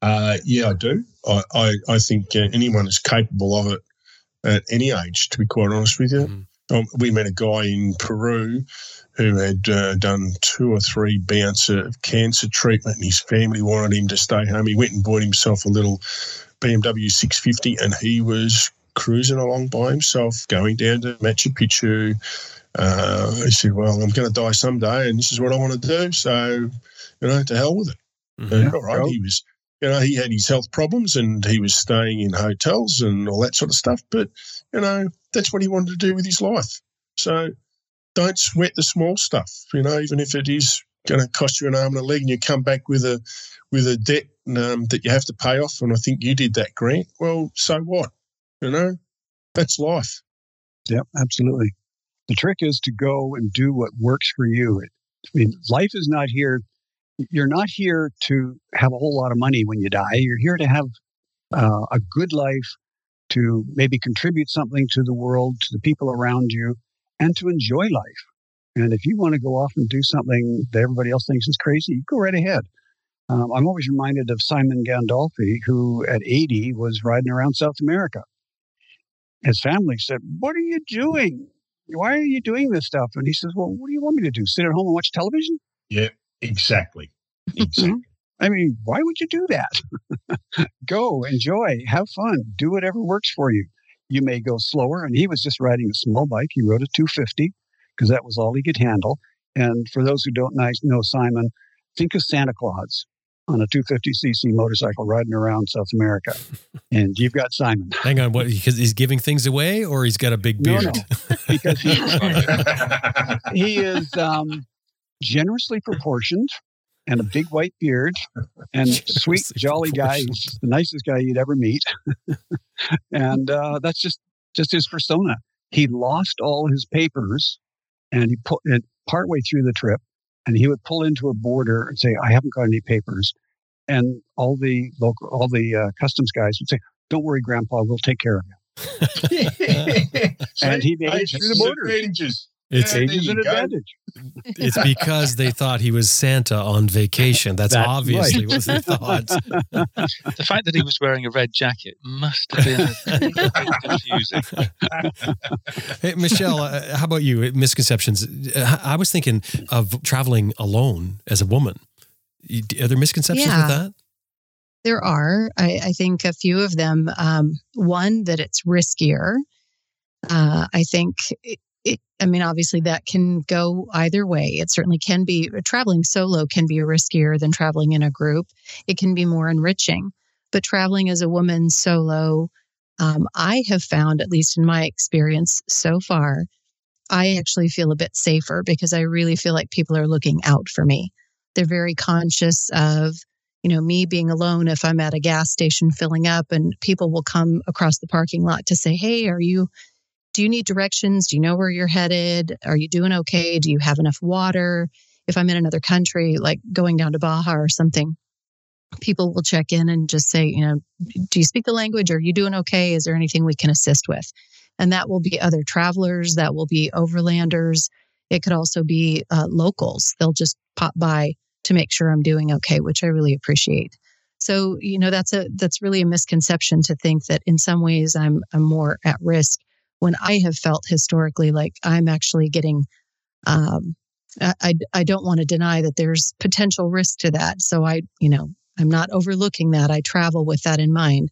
Uh, yeah, I do. I, I, I think uh, anyone is capable of it at any age, to be quite honest with you. Mm-hmm. Um, we met a guy in Peru who had uh, done two or three bouts of cancer treatment, and his family wanted him to stay home. He went and bought himself a little BMW 650, and he was cruising along by himself, going down to Machu Picchu. Uh, he said, "Well, I'm going to die someday, and this is what I want to do. So, you know, to hell with it." Mm-hmm. all right, he was, you know, he had his health problems, and he was staying in hotels and all that sort of stuff. But you know, that's what he wanted to do with his life. So, don't sweat the small stuff. You know, even if it is going to cost you an arm and a leg, and you come back with a with a debt um, that you have to pay off. And I think you did that, Grant. Well, so what? You know, that's life. Yep, absolutely. The trick is to go and do what works for you. It, I mean, life is not here. You're not here to have a whole lot of money when you die. You're here to have uh, a good life, to maybe contribute something to the world, to the people around you, and to enjoy life. And if you want to go off and do something that everybody else thinks is crazy, go right ahead. Um, I'm always reminded of Simon Gandolfi, who at 80 was riding around South America. His family said, What are you doing? Why are you doing this stuff? And he says, Well, what do you want me to do? Sit at home and watch television? Yeah, exactly. Exactly. I mean, why would you do that? go, enjoy, have fun, do whatever works for you. You may go slower. And he was just riding a small bike. He rode a 250 because that was all he could handle. And for those who don't know Simon, think of Santa Claus on a 250cc motorcycle riding around South America. And you've got Simon. Hang on, what? Because he's giving things away, or he's got a big beard? No, no, because he, he is um, generously proportioned and a big white beard and sweet, jolly guy. He's the nicest guy you'd ever meet. and uh, that's just just his persona. He lost all his papers, and he put it partway through the trip and he would pull into a border and say, "I haven't got any papers," and all the local, all the uh, customs guys would say, "Don't worry, Grandpa, we'll take care of you." and he made it through the border. It's, yeah, an advantage. It's because they thought he was Santa on vacation. That's, That's obviously right. what they thought. the fact that he was wearing a red jacket must have been confusing. hey, Michelle, uh, how about you? Misconceptions. Uh, I was thinking of traveling alone as a woman. Are there misconceptions yeah. with that? There are. I, I, think a few of them. Um, one, that it's riskier. Uh, I think it, I mean, obviously that can go either way. It certainly can be traveling solo can be riskier than traveling in a group. It can be more enriching, but traveling as a woman solo, um, I have found, at least in my experience so far, I actually feel a bit safer because I really feel like people are looking out for me. They're very conscious of, you know, me being alone if I'm at a gas station filling up and people will come across the parking lot to say, Hey, are you do you need directions? Do you know where you're headed? Are you doing okay? Do you have enough water? If I'm in another country, like going down to Baja or something, people will check in and just say, you know, do you speak the language? Are you doing okay? Is there anything we can assist with? And that will be other travelers, that will be overlanders. It could also be uh, locals. They'll just pop by to make sure I'm doing okay, which I really appreciate. So, you know, that's a that's really a misconception to think that in some ways I'm I'm more at risk when I have felt historically like I'm actually getting, um, I, I don't want to deny that there's potential risk to that. So I, you know, I'm not overlooking that. I travel with that in mind.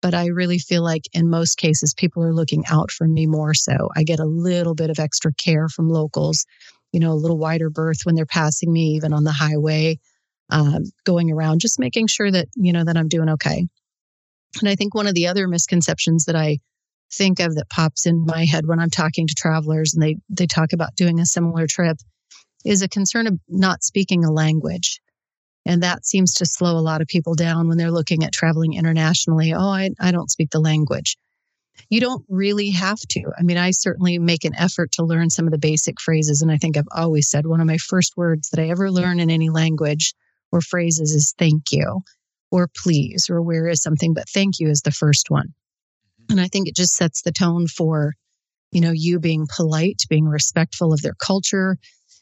But I really feel like in most cases, people are looking out for me more so. I get a little bit of extra care from locals, you know, a little wider berth when they're passing me, even on the highway, um, going around, just making sure that, you know, that I'm doing okay. And I think one of the other misconceptions that I think of that pops in my head when I'm talking to travelers and they, they talk about doing a similar trip is a concern of not speaking a language. And that seems to slow a lot of people down when they're looking at traveling internationally. Oh, I, I don't speak the language. You don't really have to. I mean, I certainly make an effort to learn some of the basic phrases. And I think I've always said one of my first words that I ever learn in any language or phrases is thank you or please or where is something. But thank you is the first one. And I think it just sets the tone for, you know, you being polite, being respectful of their culture.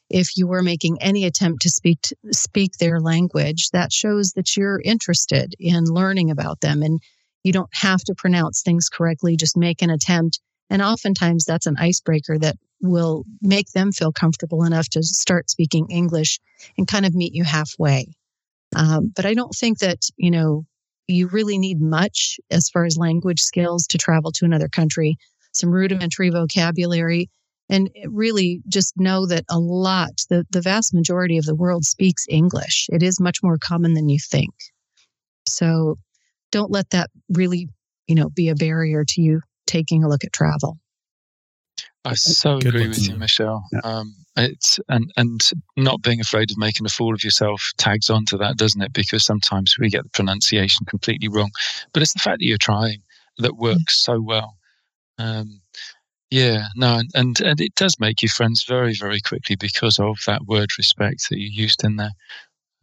If you were making any attempt to speak to, speak their language, that shows that you're interested in learning about them and you don't have to pronounce things correctly, just make an attempt. And oftentimes that's an icebreaker that will make them feel comfortable enough to start speaking English and kind of meet you halfway. Um, but I don't think that, you know, you really need much as far as language skills to travel to another country, some rudimentary vocabulary, and really just know that a lot, the, the vast majority of the world speaks English. It is much more common than you think. So don't let that really, you know, be a barrier to you taking a look at travel. I so Good agree with you, Michelle. Yeah. Um, it's and and not being afraid of making a fool of yourself tags onto that, doesn't it? Because sometimes we get the pronunciation completely wrong, but it's the fact that you're trying that works so well. Um, yeah, no, and, and and it does make you friends very very quickly because of that word respect that you used in there.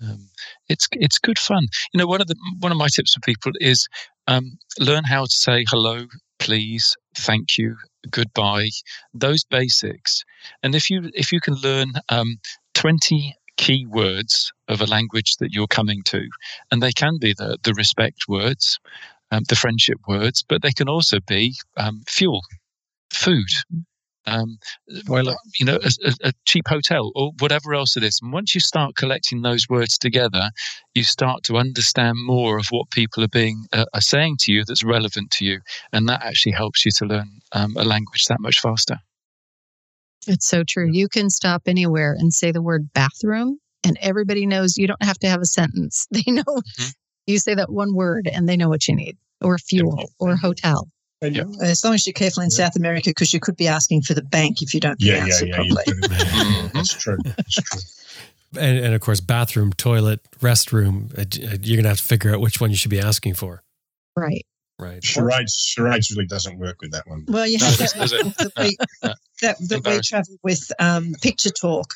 Um, it's it's good fun. You know, one of the one of my tips for people is um, learn how to say hello, please, thank you, goodbye, those basics. And if you if you can learn um, 20 key words of a language that you're coming to. And they can be the, the respect words, um, the friendship words, but they can also be um, fuel, food, um, well, you know, a, a, cheap hotel or whatever else it is. And once you start collecting those words together, you start to understand more of what people are being uh, are saying to you that's relevant to you, and that actually helps you to learn um, a language that much faster. It's so true. You can stop anywhere and say the word bathroom, and everybody knows you don't have to have a sentence. They know mm-hmm. you say that one word, and they know what you need, or fuel, or hotel. Yeah. As long as you're careful in yeah. South America, because you could be asking for the bank if you don't pronounce yeah, yeah, it properly. Mm-hmm. That's true. That's true. And, and, of course, bathroom, toilet, restroom. Uh, uh, you're going to have to figure out which one you should be asking for. Right. Right. Charades, charades really doesn't work with that one. Well, you have that, that, we, that, that we travel with um, picture talk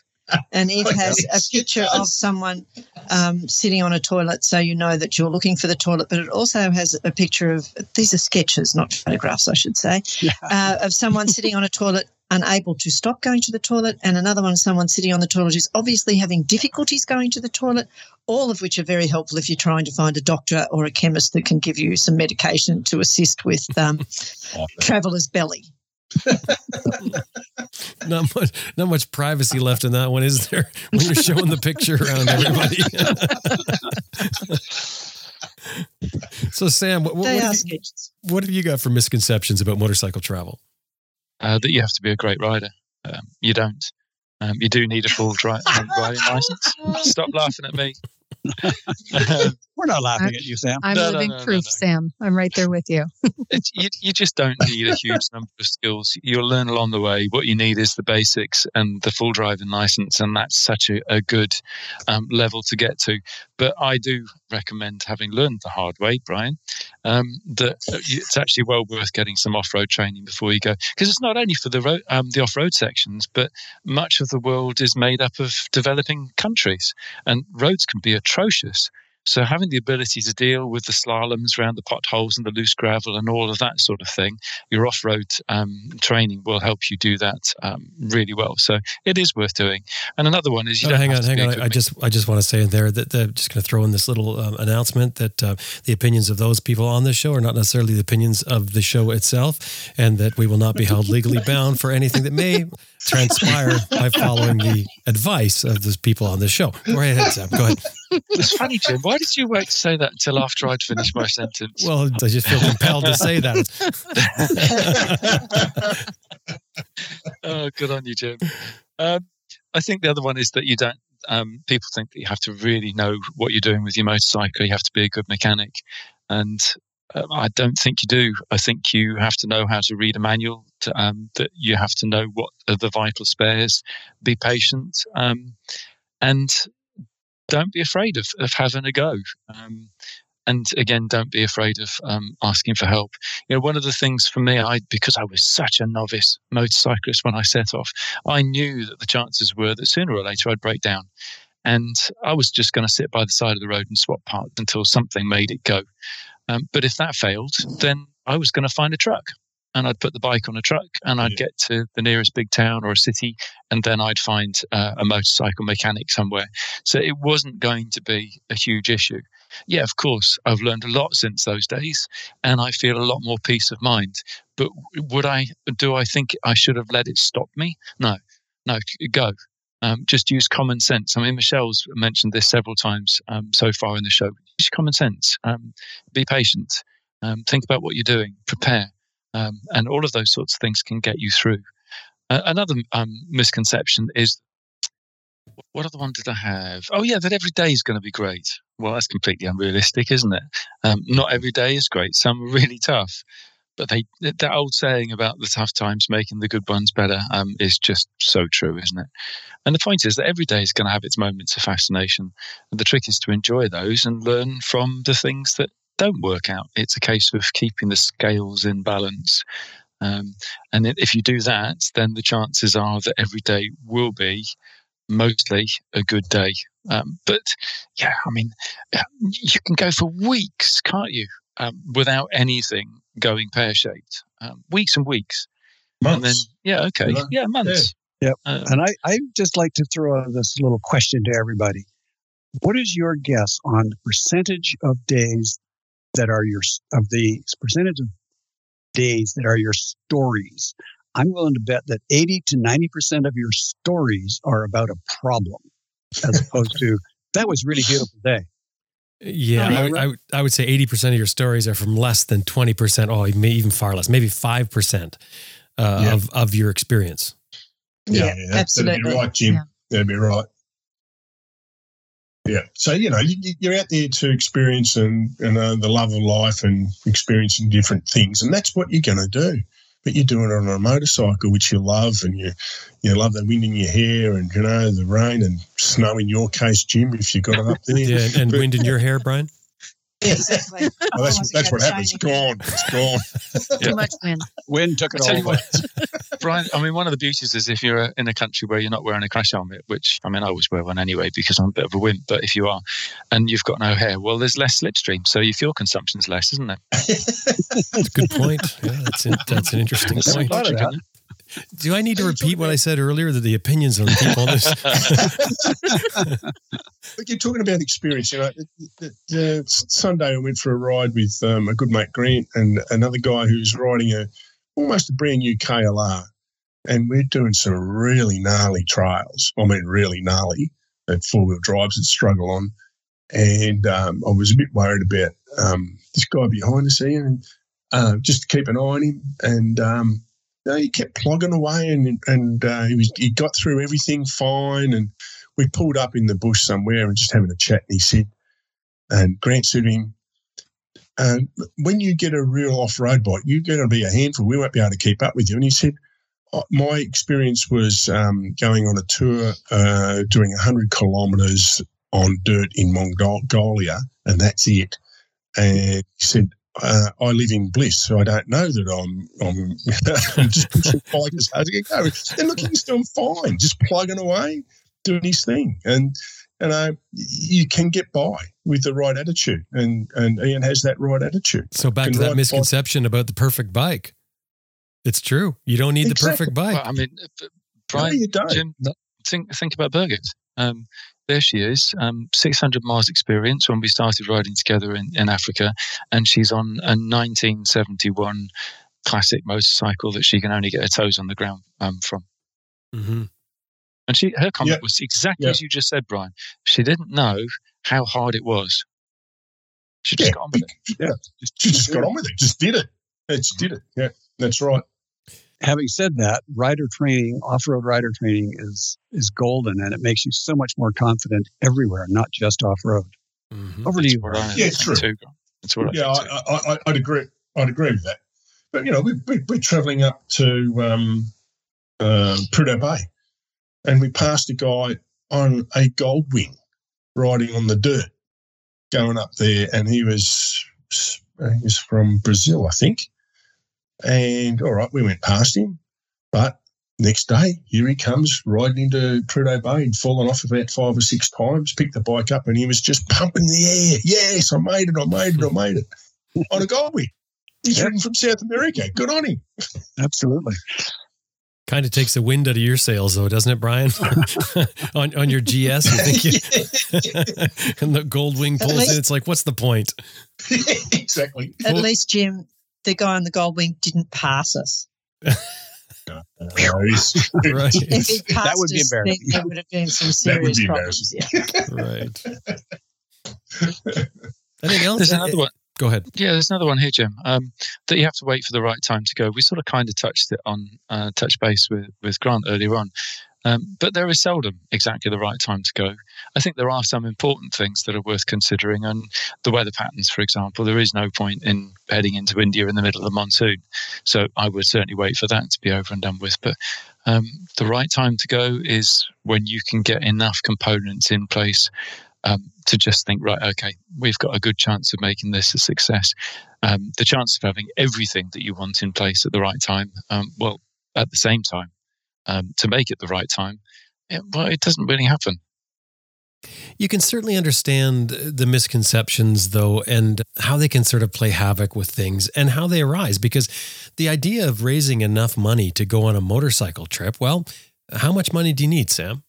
and it has a picture of someone um, sitting on a toilet, so you know that you're looking for the toilet. But it also has a picture of these are sketches, not photographs, I should say, yeah. uh, of someone sitting on a toilet unable to stop going to the toilet, and another one, someone sitting on the toilet who's obviously having difficulties going to the toilet. All of which are very helpful if you're trying to find a doctor or a chemist that can give you some medication to assist with um, traveller's belly. not much not much privacy left in that one, is there? When you're showing the picture around everybody. so Sam, what, what, have you, what, have you, got for misconceptions about motorcycle travel? Uh, that you have to be a great rider. Um, you don't. Um, you do need a full dri- um, driving license. Stop laughing at me. We're not laughing I'm, at you, Sam. I'm no, living no, no, proof, Sam. I'm right there with you. you. You just don't need a huge number of skills. You'll learn along the way. What you need is the basics and the full driving license, and that's such a, a good um, level to get to. But I do recommend, having learned the hard way, Brian, um, that it's actually well worth getting some off-road training before you go, because it's not only for the road, um, the off-road sections, but much of the world is made up of developing countries, and roads can be atrocious. So having the ability to deal with the slaloms around the potholes and the loose gravel and all of that sort of thing, your off-road um, training will help you do that um, really well. So it is worth doing. And another one is you oh, hang on, hang on. I just I just want to say in there that I'm just going to throw in this little um, announcement that uh, the opinions of those people on this show are not necessarily the opinions of the show itself, and that we will not be held legally bound for anything that may transpire by following the advice of those people on the show. Go ahead, Sam. Go ahead. It's funny, Jim. Why did you wait to say that until after I'd finished my sentence? Well, I just feel compelled to say that. oh, good on you, Jim. Um, I think the other one is that you don't. Um, people think that you have to really know what you're doing with your motorcycle. You have to be a good mechanic, and um, I don't think you do. I think you have to know how to read a manual. To, um, that you have to know what are the vital spares. Be patient, um, and don't be afraid of, of having a go. Um, and again, don't be afraid of um, asking for help. You know, one of the things for me, I because I was such a novice motorcyclist when I set off, I knew that the chances were that sooner or later I'd break down. And I was just going to sit by the side of the road and swap parts until something made it go. Um, but if that failed, then I was going to find a truck and I'd put the bike on a truck and I'd get to the nearest big town or a city and then I'd find uh, a motorcycle mechanic somewhere. So it wasn't going to be a huge issue. Yeah, of course, I've learned a lot since those days and I feel a lot more peace of mind. But would I, do I think I should have let it stop me? No, no, go. Um, just use common sense. I mean, Michelle's mentioned this several times um, so far in the show. Use common sense. Um, be patient. Um, think about what you're doing. Prepare, um, and all of those sorts of things can get you through. Uh, another um, misconception is, what other one did I have? Oh yeah, that every day is going to be great. Well, that's completely unrealistic, isn't it? not every day is great. Some are really tough but they that old saying about the tough times making the good ones better um, is just so true, isn't it? And the point is that every day is going to have its moments of fascination. And the trick is to enjoy those and learn from the things that don't work out. It's a case of keeping the scales in balance. Um, and if you do that, then the chances are that every day will be mostly a good day. Um, but yeah, I mean, you can go for weeks, can't you, um, without anything going pear shaped. Um, weeks and weeks. Months. And then, yeah, okay. Yeah, months. Yep. Uh, And I, I just like to throw out this little question to everybody. What is your guess on the percentage of days that are your of the percentage of days that are your stories? I'm willing to bet that 80 to 90% of your stories are about a problem as opposed to that was really beautiful day. Yeah, Yeah, I, would- I, would- I would say 80% of your stories are from less than 20%, oh, may even far less, maybe 5% uh, Yeah. of, of your experience. Yeah, that- That'd absolutely. be right, Jim. Yeah. That'd be right. Yeah. So you know, you, you're out there to experience and you uh, know the love of life and experiencing different things, and that's what you're going to do. But you're doing it on a motorcycle, which you love, and you you love the wind in your hair, and you know the rain and snow in your case, Jim, if you got it up there. Yeah, and, and wind in your hair, Brian? Exactly. Well, oh, that's that's what happens. It's shiny. gone. It's gone. Too much wind. Wind took it all away. what, Brian. I mean, one of the beauties is if you're in a country where you're not wearing a crash helmet, which I mean, I always wear one anyway because I'm a bit of a wimp. But if you are, and you've got no hair, well, there's less slipstream, so your fuel consumption's less, isn't it? That's a good point. Yeah, that's, an that's an interesting There's some point. Thought of logic in that. it. Do I need to repeat what I said earlier that the opinions on people on this? But you're talking about experience. You know, it- uh, Sunday I went for a ride with um, a good mate Grant and another guy who's riding a almost a brand new KLR, and we're doing some really gnarly trails. I mean, really gnarly. And four wheel drives that struggle on, and um, I was a bit worried about um, this guy behind us here, and uh, just to keep an eye on him. And um, you know, he kept plugging away, and and uh, he was he got through everything fine, and we pulled up in the bush somewhere and just having a chat. And he said, and Grant said to him, uh, when you get a real off road bike, you're going to be a handful. We won't be able to keep up with you. And he said, "Uh, my experience was um, going on a tour, uh, doing 100 kilometres on dirt in Mongolia, and that's it. And he said, uh, I live in bliss, so I don't know that I'm I'm, I'm just pushing bike as hard as I can go. And look, he's doing fine, just plugging away, doing his thing, and you know you can get by with the right attitude, and and Ian has that right attitude. So back to ride that bike- misconception about the perfect bike. It's true. You don't need Exactly. the perfect bike. Well, I mean, uh, No, Brian, you don't. Jim, think think about Birgit. Um, there she is, um, 600 miles experience when we started riding together in, in Africa, and she's on a 1971 classic motorcycle that she can only get her toes on the ground um, from. hmm And she her comment Yeah. was exactly Yeah. as you just said, Brian. She didn't know how hard it was. She just Yeah, got on with it. yeah. She just got on with it, just did it. It just did it. Yeah, that's right. Having said that, rider training, off-road rider training is is golden, and it makes you so much more confident everywhere, not just off-road. hmm Over to you. I Yeah, think true. too. That's what Yeah, I think too. I, I, I, I'd agree. I'd agree with that. But you know, we, we, we're travelling up to um, uh, Prudhoe Bay, and we passed a guy on a gold wing riding on the dirt, going up there, and he was he was from Brazil, I think. And all right, we went past him, but next day here he comes riding into Prudhoe Bay. He'd fallen off about five or six times, picked the bike up, and he was just pumping the air. Yes, I made it! I made it! I made it! on a gold wing. He's Yep. ridden from South America. Good on him. Absolutely. Kind of takes the wind out of your sails, though, doesn't it, Brian? on on your GS, you think you, and the gold wing pulls least- in. It's like, what's the point? exactly. At Well- least, Jim, the guy on the gold wing didn't pass us. Uh, Right, If he passed would be us, embarrassing. there would have been some serious problems. Yeah. right. Anything else? There's another one. Go ahead. Yeah, there's another one here, Jim. Um, that you have to wait for the right time to go. We sort of kind of touched it on uh, touch base with with Grant earlier on, um, but there is seldom exactly the right time to go. I think there are some important things that are worth considering, and the weather patterns, for example. There is no point in heading into India in the middle of the monsoon, so I would certainly wait for that to be over and done with. But um, the right time to go is when you can get enough components in place um, to just think, right, okay, we've got a good chance of making this a success. Um, the chance of having everything that you want in place at the right time, um, well, at the same time, um, to make it the right time, it, well, it doesn't really happen. You can certainly understand the misconceptions, though, and how they can sort of play havoc with things and how they arise. Because the idea of raising enough money to go on a motorcycle trip, well, How much money do you need, Sam?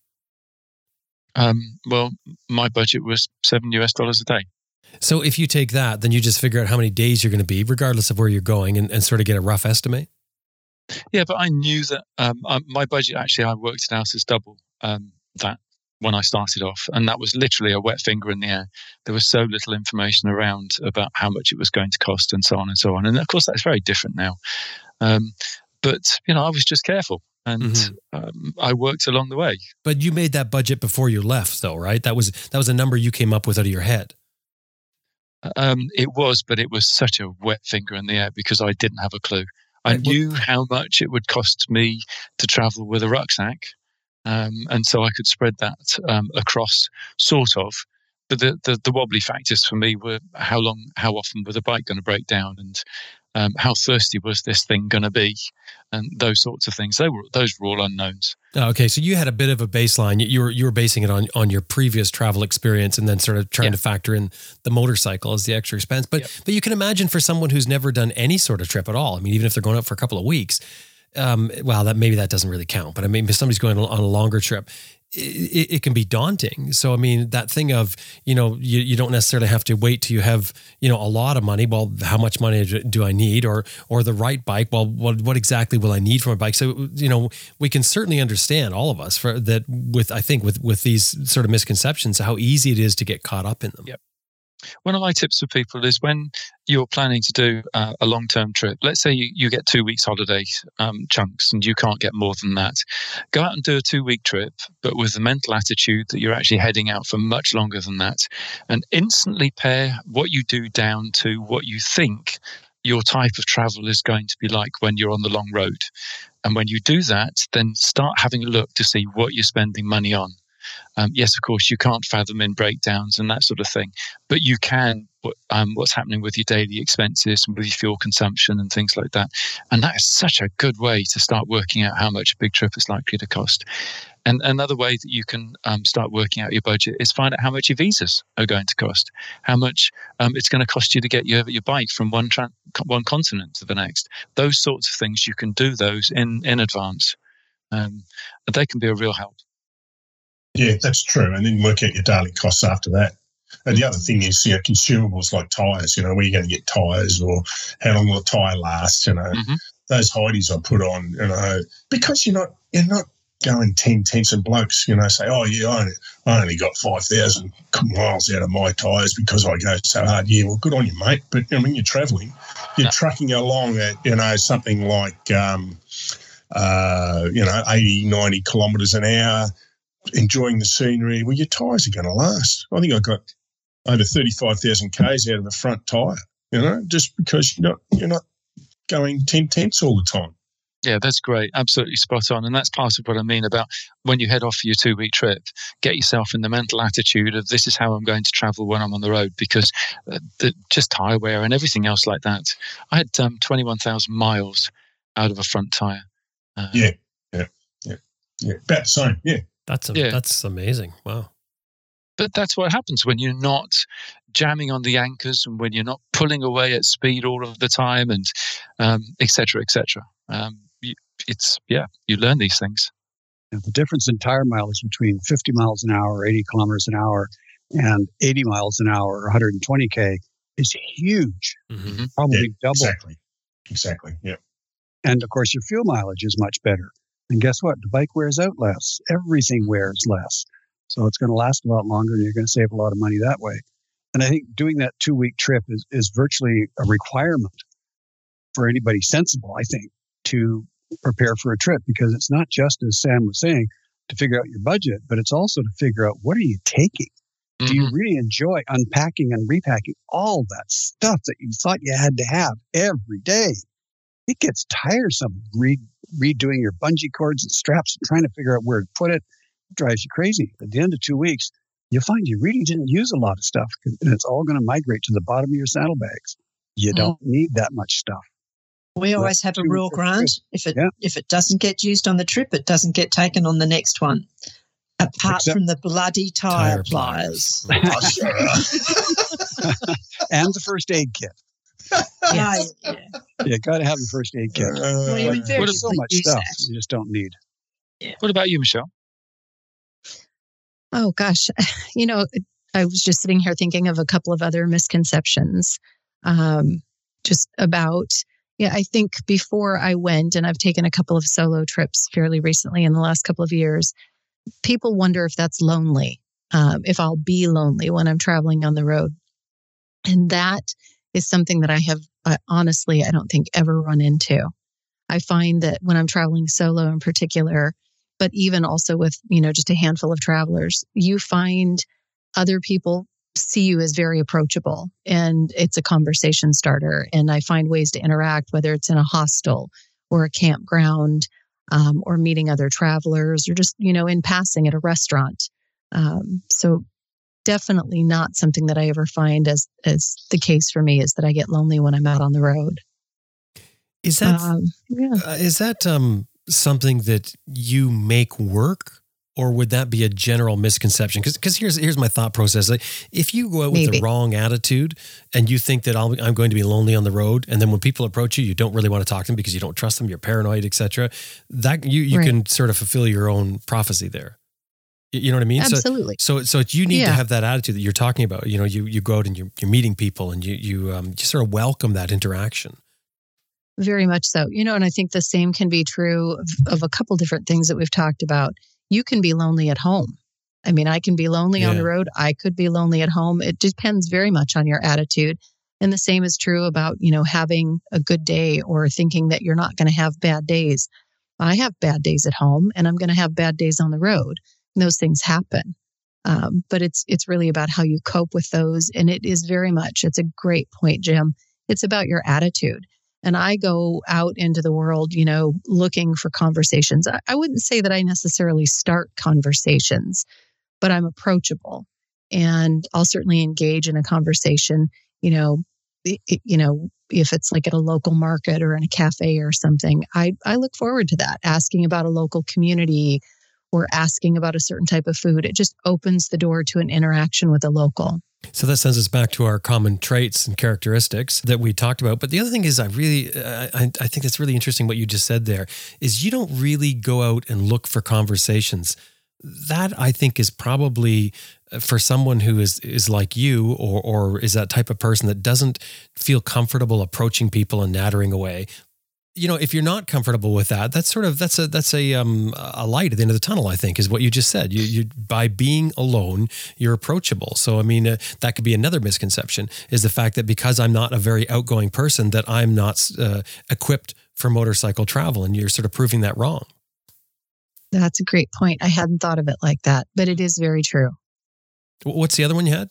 Um, well, my budget was seven US dollars a day. So if you take that, then you just figure out how many days you're going to be, regardless of where you're going, and, and sort of get a rough estimate. Yeah, but I knew that um, my budget actually I worked it out as double um, that when I started off, and that was literally a wet finger in the air. There was so little information around about how much it was going to cost, and so on and so on. And of course, that's very different now. Um, but you know, I was just careful, and mm-hmm. I worked along the way. But you made that budget before you left, though, right? That was that was a number you came up with out of your head. Um, it was, but it was such a wet finger in the air because I didn't have a clue. I knew how much it would cost me to travel with a rucksack, um, and so I could spread that um, across, sort of. But the, the, the wobbly factors for me were how long, how often was the bike going to break down, and um, how thirsty was this thing going to be, and those sorts of things. They were those were all unknowns. Oh, okay, so you had a bit of a baseline. You were you were basing it on on your previous travel experience, and then sort of trying yeah. to factor in the motorcycle as the extra expense. But yep. but you can imagine for someone who's never done any sort of trip at all. I mean, even if they're going out for a couple of weeks, um, well, that maybe that doesn't really count. But I mean, if somebody's going on a longer trip, it, it, can be daunting. So, I mean, that thing of, you know, you, you don't necessarily have to wait till you have, you know, a lot of money. Well, how much money do I need? Or, or the right bike. Well, what, what exactly will I need from a bike? So, you know, we can certainly understand all of us for that with, I think with, with these sort of misconceptions, how easy it is to get caught up in them. Yep. One of my tips for people is when you're planning to do uh, a long term trip, let's say you, you get two weeks holiday um, chunks and you can't get more than that, go out and do a two week trip, but with the mental attitude that you're actually heading out for much longer than that, and instantly pair what you do down to what you think your type of travel is going to be like when you're on the long road. And when you do that, then start having a look to see what you're spending money on. Um, yes, of course, you can't fathom in breakdowns and that sort of thing, but you can um, what's happening with your daily expenses and with your fuel consumption and things like that. And that is such a good way to start working out how much a big trip is likely to cost. And another way that you can um, start working out your budget is find out how much your visas are going to cost, how much um, it's going to cost you to get your, your bike from one tra- one continent to the next. Those sorts of things you can do those in in advance. Um, they can be a real help. Yeah, that's true. And then work out your daily costs after that. And the other thing is, you know, consumables like tyres, you know, where you're going to get tyres or how long will the tyre last, you know, mm-hmm. those Heidi's I put on, you know, because you're not, you're not going 10 tenths and blokes, you know, say, oh, yeah, I only, I only got 5,000 miles out of my tyres because I go so hard. Yeah, well, good on you, mate. But, you know, when you're travelling, you're no. trucking along at, you know, something like, um, uh, you know, 80, 90 kilometres an hour enjoying the scenery, well, your tyres are going to last. I think I got over 35,000 Ks out of the front tyre, you know, just because you're not, you're not going 10 tenths all the time. Yeah, that's great. Absolutely spot on. And that's part of what I mean about when you head off for your two week trip, get yourself in the mental attitude of this is how I'm going to travel when I'm on the road because uh, the, just tyre wear and everything else like that. I had um, 21,000 miles out of a front tyre. Uh, yeah, yeah, yeah, yeah. About the same. Yeah. That's a, yeah. that's amazing. Wow. But that's what happens when you're not jamming on the anchors and when you're not pulling away at speed all of the time and um, et cetera, et cetera. Um, you, it's, yeah, you learn these things. And the difference in tire mileage between 50 miles an hour, 80 kilometers an hour, and 80 miles an hour, 120K is huge. Mm-hmm. Probably yeah, double. Exactly. Exactly. Yeah. And of course, your fuel mileage is much better. And guess what? The bike wears out less. Everything wears less. So it's going to last a lot longer and you're going to save a lot of money that way. And I think doing that two week trip is, is virtually a requirement for anybody sensible, I think, to prepare for a trip because it's not just, as Sam was saying, to figure out your budget, but it's also to figure out what are you taking? Mm-hmm. Do you mm-hmm. really enjoy unpacking and repacking all that stuff that you thought you had to have every day? It gets tiresome re- redoing your bungee cords and straps and trying to figure out where to put it. it drives you crazy. At the end of two weeks, you'll find you really didn't use a lot of stuff and it's all going to migrate to the bottom of your saddlebags. You mm. don't need that much stuff. We always have a rule, Grant. If it yeah. if it doesn't get used on the trip, it doesn't get taken on the next one. Apart Except from the bloody tire, tire pliers. pliers. and the first aid kit. Yes. yeah, yeah, got to have the first aid kit. Uh, well, There's so much stuff that. you just don't need. What about you, Michelle? Oh gosh, you know, I was just sitting here thinking of a couple of other misconceptions, um, just about. Yeah, I think before I went, and I've taken a couple of solo trips fairly recently in the last couple of years. People wonder if that's lonely, um, if I'll be lonely when I'm traveling on the road, and that is something that I have uh, honestly, I don't think ever run into. I find that when I'm traveling solo in particular, but even also with, you know, just a handful of travelers, you find other people see you as very approachable and it's a conversation starter. And I find ways to interact, whether it's in a hostel or a campground um, or meeting other travelers or just, you know, in passing at a restaurant. Um, so definitely not something that I ever find as, as the case for me is that I get lonely when I'm out on the road. Is that, um, yeah. Uh, is that, um, something that you make work or would that be a general misconception? Because here's here's my thought process: like, if you go out with Maybe. the wrong attitude and you think that i am going to be lonely on the road, and then when people approach you, you don't really want to talk to them because you don't trust them, you're paranoid, etc. That you you right. can sort of fulfill your own prophecy there. You know what I mean? Absolutely. So, so, so you need yeah. to have that attitude that you're talking about. You know, you you go out and you're, you're meeting people, and you you um, you sort of welcome that interaction. Very much so. You know, and I think the same can be true of, of a couple different things that we've talked about. You can be lonely at home. I mean, I can be lonely yeah. on the road. I could be lonely at home. It depends very much on your attitude. And the same is true about, you know, having a good day or thinking that you're not going to have bad days. I have bad days at home and I'm going to have bad days on the road. Those things happen. Um, but it's it's really about how you cope with those. And it is very much, it's a great point, Jim. It's about your attitude and I go out into the world, you know, looking for conversations. I, I wouldn't say that I necessarily start conversations, but I'm approachable and I'll certainly engage in a conversation, you know, it, you know, if it's like at a local market or in a cafe or something, I, I look forward to that, asking about a local community or asking about a certain type of food. It just opens the door to an interaction with a local. So that sends us back to our common traits and characteristics that we talked about. But the other thing is, I really, I, I think that's really interesting what you just said there is you don't really go out and look for conversations. That I think is probably uh, for someone who is is like you or or is that type of person that doesn't feel comfortable approaching people and nattering away you know, if you're not comfortable with that, that's sort of that's a that's a um a light at the end of the tunnel. I think is what you just said. You you by being alone, you're approachable. So I mean, uh, that could be another misconception is the fact that because I'm not a very outgoing person, that I'm not uh, equipped for motorcycle travel, and you're sort of proving that wrong. That's a great point. I hadn't thought of it like that, but it is very true. What's the other one you had?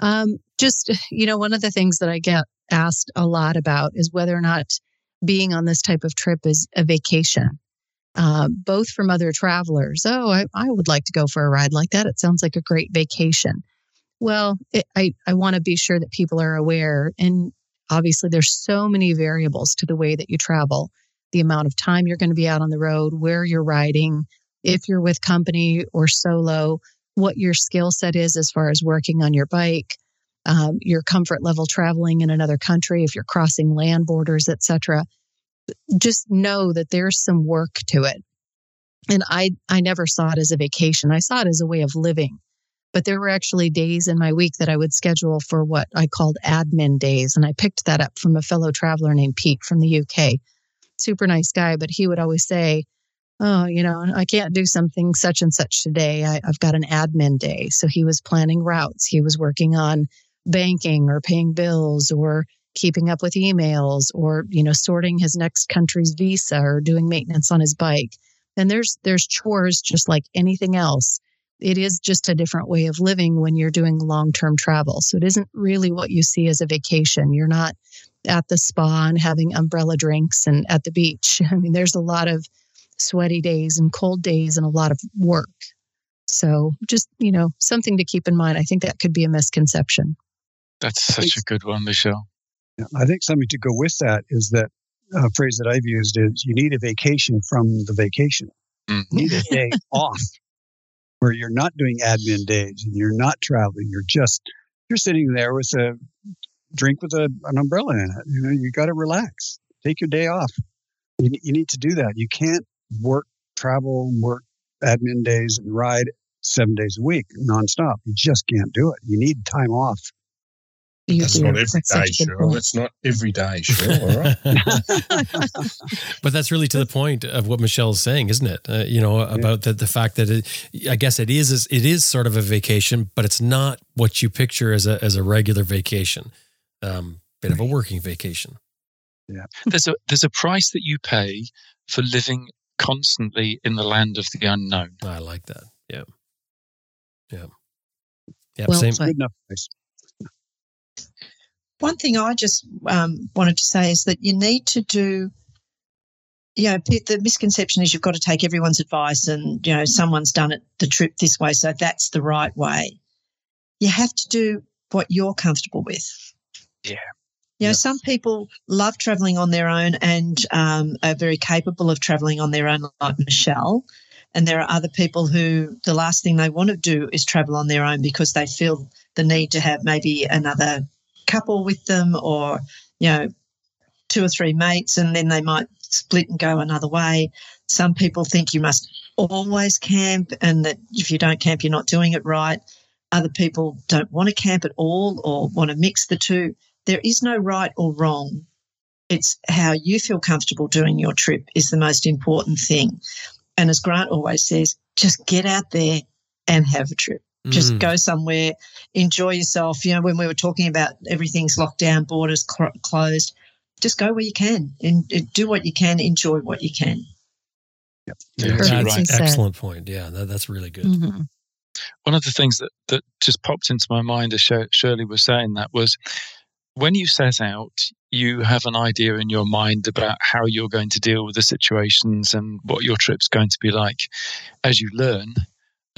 Um, just you know, one of the things that I get asked a lot about is whether or not being on this type of trip is a vacation, uh, both from other travelers. Oh, I, I would like to go for a ride like that. It sounds like a great vacation. Well, it, I, I want to be sure that people are aware. And obviously, there's so many variables to the way that you travel the amount of time you're going to be out on the road, where you're riding, if you're with company or solo, what your skill set is as far as working on your bike um, your comfort level traveling in another country, if you're crossing land borders, etc. Just know that there's some work to it. And I, I never saw it as a vacation. I saw it as a way of living. But there were actually days in my week that I would schedule for what I called admin days. And I picked that up from a fellow traveler named Pete from the UK. Super nice guy, but he would always say, oh, you know, I can't do something such and such today. I, have got an admin day. So he was planning routes. He was working on banking or paying bills or keeping up with emails or you know sorting his next country's visa or doing maintenance on his bike. And there's there's chores just like anything else. It is just a different way of living when you're doing long-term travel. So it isn't really what you see as a vacation. You're not at the spa and having umbrella drinks and at the beach. I mean there's a lot of sweaty days and cold days and a lot of work. So just you know something to keep in mind. I think that could be a misconception that's such a good one, Michelle. I think something to go with that is that a phrase that I've used is you need a vacation from the vacation. Mm-hmm. You need a day off where you're not doing admin days and you're not traveling. You're just you're sitting there with a drink with a, an umbrella in it. You know, you got to relax. Take your day off. You, you need to do that. You can't work travel, work, admin days, and ride seven days a week nonstop. You just can't do it. You need time off. You That's do. not every That's day, a good sure. That's not every day, sure. All right. But that's really to the point of what Michelle is saying, isn't it? Uh, you know, about the, the fact that it, I guess it is, it is sort of a vacation, but it's not what you picture as a, as a regular vacation. Um, bit of a working vacation. Yeah. There's a there's a price that you pay for living constantly in the land of the unknown. I like that. Yeah. Yeah. Yeah. Well same. Good enough place. One thing I just um, wanted to say is that you need to do, you know, the misconception is you've got to take everyone's advice and, you know, someone's done it the trip this way, so that's the right way. You have to do what you're comfortable with. Yeah. You know, some people love traveling on their own and um, are very capable of traveling on their own, like Michelle. And there are other people who the last thing they want to do is travel on their own because they feel the need to have maybe another couple with them or, you know, two or three mates and then they might split and go another way. Some people think you must always camp and that if you don't camp, you're not doing it right. Other people don't want to camp at all or want to mix the two. There is no right or wrong. It's how you feel comfortable doing your trip is the most important thing. And as Grant always says, just get out there and have a trip. Just Mm. go somewhere, enjoy yourself. You know, when we were talking about everything's locked down, borders cl- closed, just go where you can and and do what you can, enjoy what you can. Yeah, That's you're right. excellent point. Yeah, that, that's really good. Mhm. One of the things that, that just popped into my mind as Shirley was saying that was when you set out, you have an idea in your mind about how you're going to deal with the situations and what your trip's going to be like. As you learn,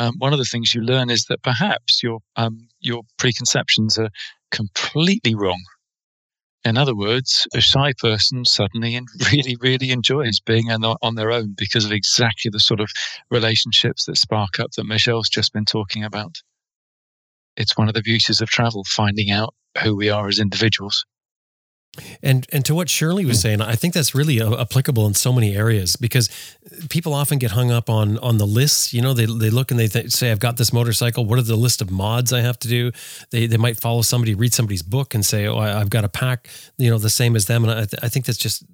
um, one of the things you learn is that perhaps your um, your preconceptions are completely wrong. In other words, a shy person suddenly and really, really enjoys being on their own because of exactly the sort of relationships that spark up that Michelle's just been talking about. It's one of the beauties of travel, finding out who we are as individuals. And and to what Shirley was saying, I think that's really applicable in so many areas because people often get hung up on on the lists. You know, they they look and they th- say, "I've got this motorcycle. What are the list of mods I have to do?" They they might follow somebody, read somebody's book, and say, "Oh, I, I've got to pack, you know, the same as them." And I, th- I think that's just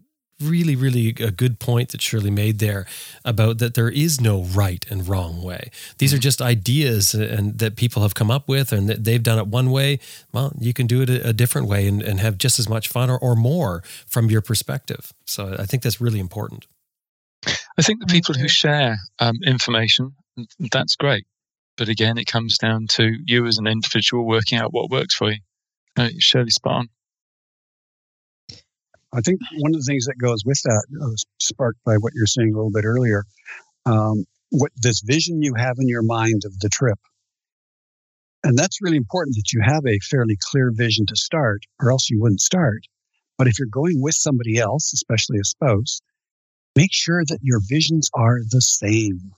really really a good point that Shirley made there about that there is no right and wrong way. These are just ideas and that people have come up with and that they've done it one way. Well, you can do it a, a different way and, and have just as much fun or, or more from your perspective. So I think that's really important. I think the people who share um, information, that's great. But again, it comes down to you as an individual working out what works for you. Uh, Shirley spot on. I think one of the things that goes with that uh, was sparked by what you're saying a little bit earlier. Um, what this vision you have in your mind of the trip, and that's really important that you have a fairly clear vision to start, or else you wouldn't start. But if you're going with somebody else, especially a spouse, make sure that your visions are the same.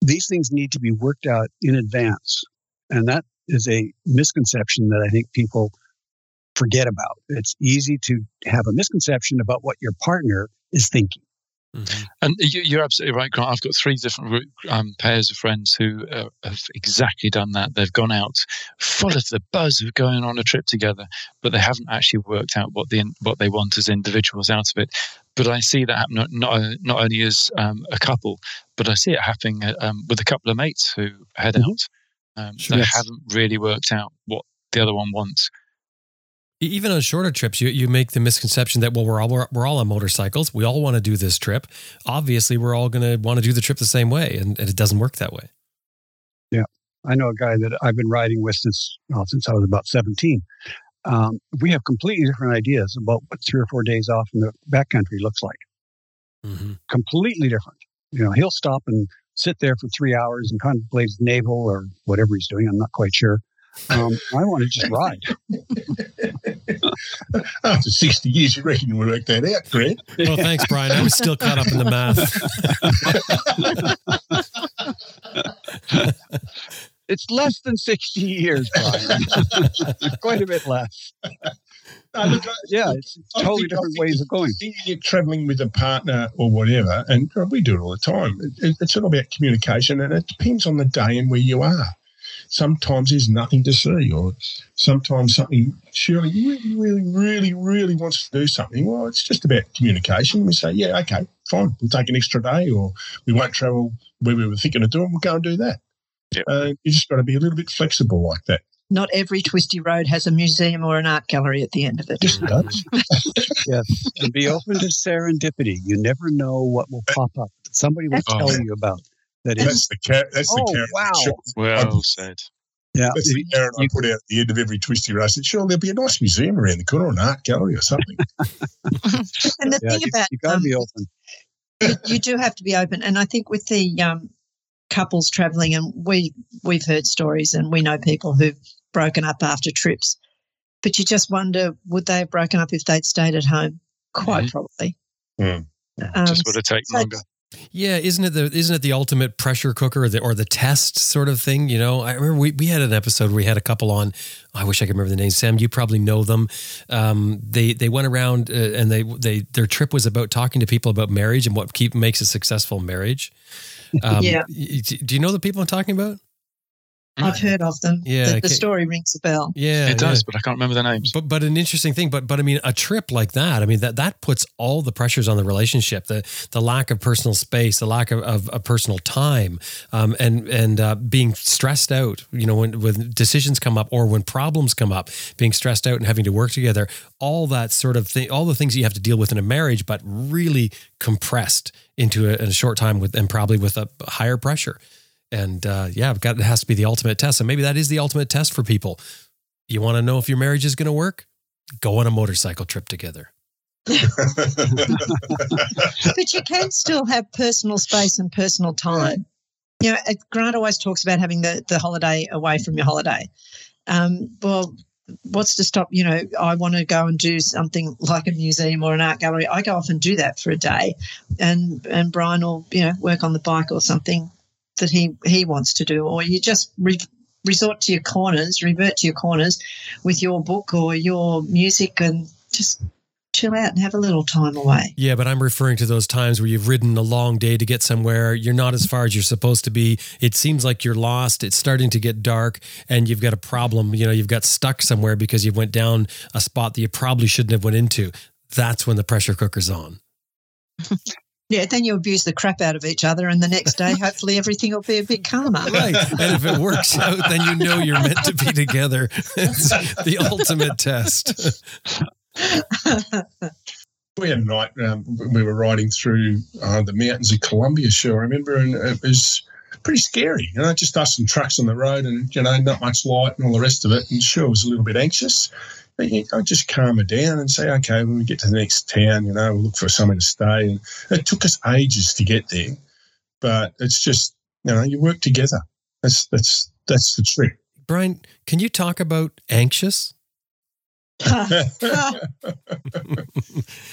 These things need to be worked out in advance, and that is a misconception that I think people forget about. It's easy to have a misconception about what your partner is thinking. And you, you're absolutely right, Grant. I've got three different um, pairs of friends who uh, have exactly done that. They've gone out full of the buzz of going on a trip together, but they haven't actually worked out what the what they want as individuals out of it. But I see that happen not not, not only as um, a couple, but I see it happening uh, um, with a couple of mates who head Mhm. out. Um, Sure. They Yes. haven't really worked out what the other one wants. Even on shorter trips, you, you make the misconception that well, we're all we're, we're all on motorcycles. We all want to do this trip. Obviously, we're all going to want to do the trip the same way, and, and it doesn't work that way. Yeah. I know a guy that I've been riding with since well, since I was about 17. Um, we have completely different ideas about what three or four days off in the backcountry looks like. Mm-hmm. Completely different. You know, he'll stop and sit there for three hours and contemplate his navel or whatever he's doing. I'm not quite sure. Um, I want to just ride. After 60 years, you reckon you worked that out, Grant? Well, thanks, Brian. I was still caught up in the math. It's less than 60 years, Brian. Quite a bit less. No, look, Yeah, it's totally think- different ways of going. think you're traveling with a partner or whatever, and oh, we do it all the time. It- it- It's all about communication, and it depends on the day and where you are. Sometimes there's nothing to see, or sometimes something Shirley really, really, really, really wants to do something. Well, it's just about communication. We say, yeah, okay, fine, we'll take an extra day, or we won't travel where we were thinking of doing. We'll go and do that. Yep. Uh, you just got to be a little bit flexible like that. Not every twisty road has a museum or an art gallery at the end of it. Just does. Yes, and be open to serendipity. You never know what will pop up. Somebody will That's tell right. you about that. That's- Is, That's the car- That's the Oh, carrot. wow. Sure. Well said. yeah, That's the carrot I put out at the end of every twisty race. I said, sure, there'll be a nice museum around the corner, or an art gallery or something. And the yeah, thing you, about you got to um, be open. you, you do have to be open. And I think with the um, couples traveling, and we we've heard stories, and we know people who've broken up after trips. But you just wonder, would they have broken up if they'd stayed at home? Quite Mhm. probably. Hmm. Um, Just would have taken so- longer. Yeah, isn't it the isn't it the ultimate pressure cooker or the, or the test sort of thing? You know, I remember we, we had an episode where we had a couple on. I wish I could remember the name. Sam, you probably know them. Um, they they went around uh, and they they their trip was about talking to people about marriage and what keep makes a successful marriage. Um, Yeah. Do you know the people I'm talking about? I've heard of them. Yeah, the, the story rings a bell. Yeah, It does, yeah. but I can't remember the names. But but an interesting thing, but but I mean a trip like that, I mean that that puts all the pressures on the relationship, the the lack of personal space, the lack of, of, of personal time, um, and and uh, being stressed out. You know, when when decisions come up or when problems come up, being stressed out and having to work together, all that sort of thing, all the things you have to deal with in a marriage, but really compressed into a, a short time with and probably with a higher pressure. And uh, yeah, I've got it has to be the ultimate test, and maybe that is the ultimate test for people. You want to know if your marriage is going to work? Go on a motorcycle trip together. but you can still have personal space and personal time. You know, Grant always talks about having the, the holiday away from your holiday. Um, well, what's to stop? You know, I want to go and do something like a museum or an art gallery. I go off and do that for a day, and and Brian will you know work on the bike or something that he he wants to do, or you just re- resort to your corners, revert to your corners with your book or your music, and just chill out and have a little time away. Yeah, but I'm referring to those times where you've ridden a long day to get somewhere. You're not as far as you're supposed to be. It seems like you're lost. It's starting to get dark, and you've got a problem. You know, you've got stuck somewhere because you went down a spot that you probably shouldn't have went into. That's when the pressure cooker's on. Yeah, then you abuse the crap out of each other, and the next day, hopefully, everything will be a bit calmer. Right. And if it works out, then you know you're meant to be together. It's the ultimate test. we had a night um, we were riding through uh, the mountains of Colombia, sure, I remember, and it was pretty scary. You know, just us and trucks on the road and, you know, not much light and all the rest of it. And sure, I was a little bit anxious. I just calm her down and say, okay, when we get to the next town, you know, we'll look for somewhere to stay. And it took us ages to get there, but it's just, you know, you work together. That's that's that's the trick. Brian, can you talk about anxious?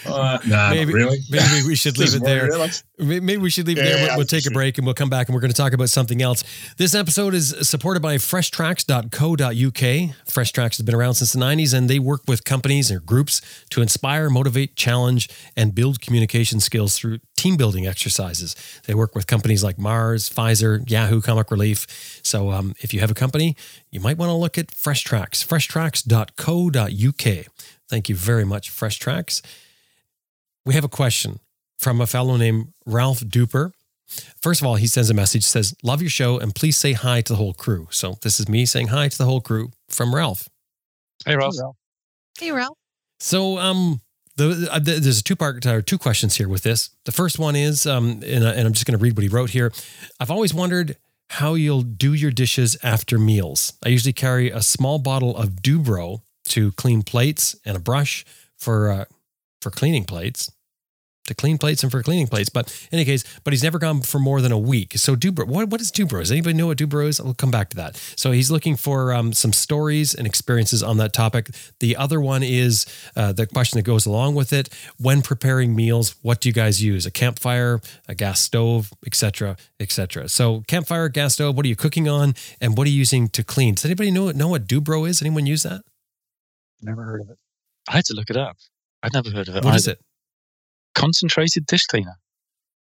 Uh, no, Maybe- really. maybe we should leave it there. worry about it. May- Maybe we should leave it Yeah, there. We'll, we'll think take a break and we'll come back and we're going to talk about something else. This episode is supported by freshtracks.co.uk. Fresh Tracks has been around since the 90s and they work with companies or groups to inspire, motivate, challenge, and build communication skills through team building exercises. They work with companies like Mars, Pfizer, Yahoo, Comic Relief. So um, if you have a company, you might want to look at Fresh Tracks, freshtracks.co.uk. Thank you very much, Fresh Tracks. We have a question from a fellow named Ralph Duper. First of all, he sends a message says, "Love your show and please say hi to the whole crew." So this is me saying hi to the whole crew from Ralph. Hey, Ralph. Hey, Ralph. So um the, uh, th- there's a two part or two questions here with this. The first one is um and, I- and I'm just going to read what he wrote here. I've always wondered how you'll do your dishes after meals. I usually carry a small bottle of Dubro to clean plates and a brush for uh, for cleaning plates. To clean plates and for cleaning plates, but in any case, but he's never gone for more than a week. So Dubro, what what is Dubro? Does anybody know what Dubro is? We'll come back to that. So he's looking for um, some stories and experiences on that topic. The other one is uh, the question that goes along with it: When preparing meals, what do you guys use? A campfire, a gas stove, etc., etc. So campfire, gas stove. What are you cooking on, and what are you using to clean? Does anybody know know what Dubro is? Anyone use that? Never heard of it. I had to look it up. I've never heard of it. What is either. it? Concentrated dish cleaner.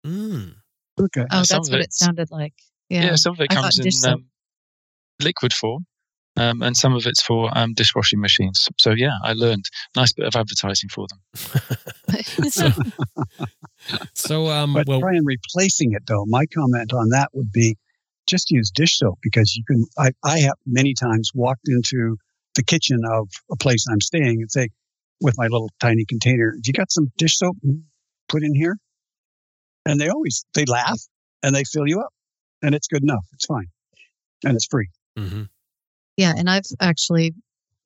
Mm. Okay. Oh, some that's what it it's- sounded like. Yeah, Yeah. some of it comes in um, liquid form, um, and some of it's for um, dishwashing machines. So yeah, I learned. Nice bit of advertising for them. so, so um, But well, try and replacing it though. My comment on that would be just use dish soap because you can. I, I have many times walked into the kitchen of a place I'm staying and say, with my little tiny container, "Do "You got some dish soap? Put in here." And they always they laugh and they fill you up, and it's good enough. It's fine, and it's free. mhm. Yeah, and I've actually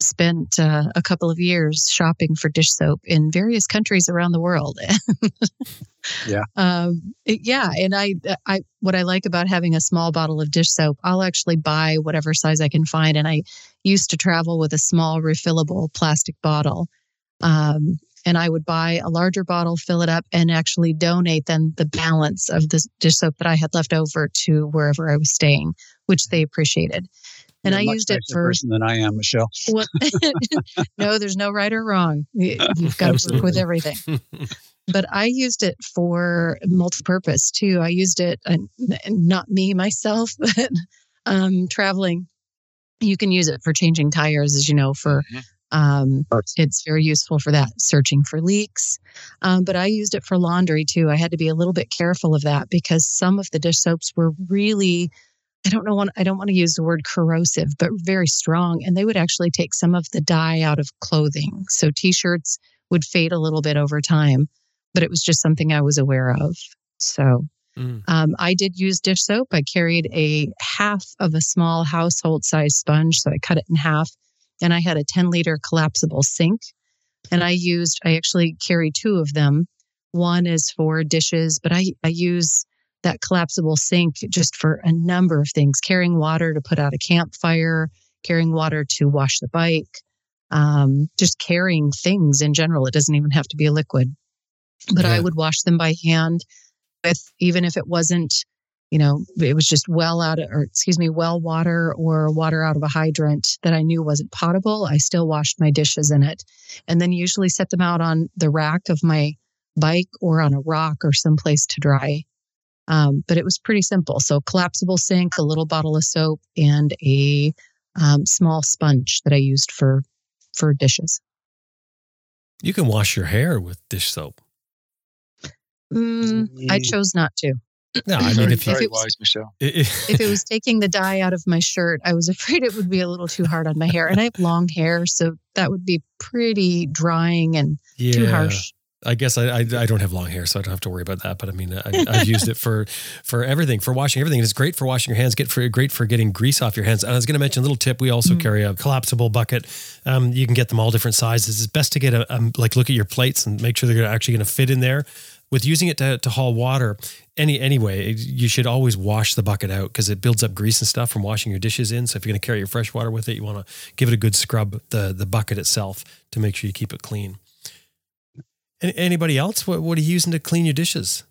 spent uh, a couple of years shopping for dish soap in various countries around the world. Yeah. Um, it- yeah, and I, I, what I like about having a small bottle of dish soap, I'll actually buy whatever size I can find, and I used to travel with a small refillable plastic bottle. Um, and I would buy a larger bottle, fill it up, and actually donate then the balance of the dish soap that I had left over to wherever I was staying, which they appreciated. And You're I a much used it for person than I am, Michelle. well, no, there's no right or wrong. You- You've got to work with everything. But I used it for multi-purpose too. I used it, and not me myself, but um, traveling. You can use it for changing tires, as you know. For Mhm. Um, it's very useful for that, searching for leaks. Um, but I used it for laundry too. I had to be a little bit careful of that because some of the dish soaps were really I don't know. I don't want to use the word corrosive, but very strong. And they would actually take some of the dye out of clothing. So t-shirts would fade a little bit over time, but it was just something I was aware of. So Mm. um, I did use dish soap. I carried a half of a small household size sponge. So I cut it in half and I had a 10 liter collapsible sink. And I used, I actually carry two of them. One is for dishes, but I, I use that collapsible sink just for a number of things carrying water to put out a campfire, carrying water to wash the bike, um, just carrying things in general. It doesn't even have to be a liquid, but I would wash them by hand with, even if it wasn't, you know, it was just well out of, or excuse me, well water or water out of a hydrant that I knew wasn't potable. I still washed my dishes in it and then usually set them out on the rack of my bike or on a rock or someplace to dry. Um, but it was pretty simple. So collapsible sink, a little bottle of soap, and a um, small sponge that I used for for dishes. you can wash your hair with dish soap. Mm, I chose not to. No, I mean very, if you very it was- wise, Michelle. If it was taking the dye out of my shirt, I was afraid it would be a little too hard on my hair. And I have long hair, so that would be pretty drying and yeah, too harsh. I guess I, I I don't have long hair, so I don't have to worry about that. But I mean, I, I've used it for for everything, for washing everything. It's great for washing your hands. Get for great for getting grease off your hands. And I was going to mention a little tip. We also Mm. carry a collapsible bucket. Um, you can get them all different sizes. It's best to get a um, like look at your plates and make sure they're actually going to fit in there. With using it to, to haul water, any anyway, you should always wash the bucket out because it builds up grease and stuff from washing your dishes in. So if you're going to carry your fresh water with it, you want to give it a good scrub the the bucket itself to make sure you keep it clean. Any- Anybody else? What, what are you using to clean your dishes?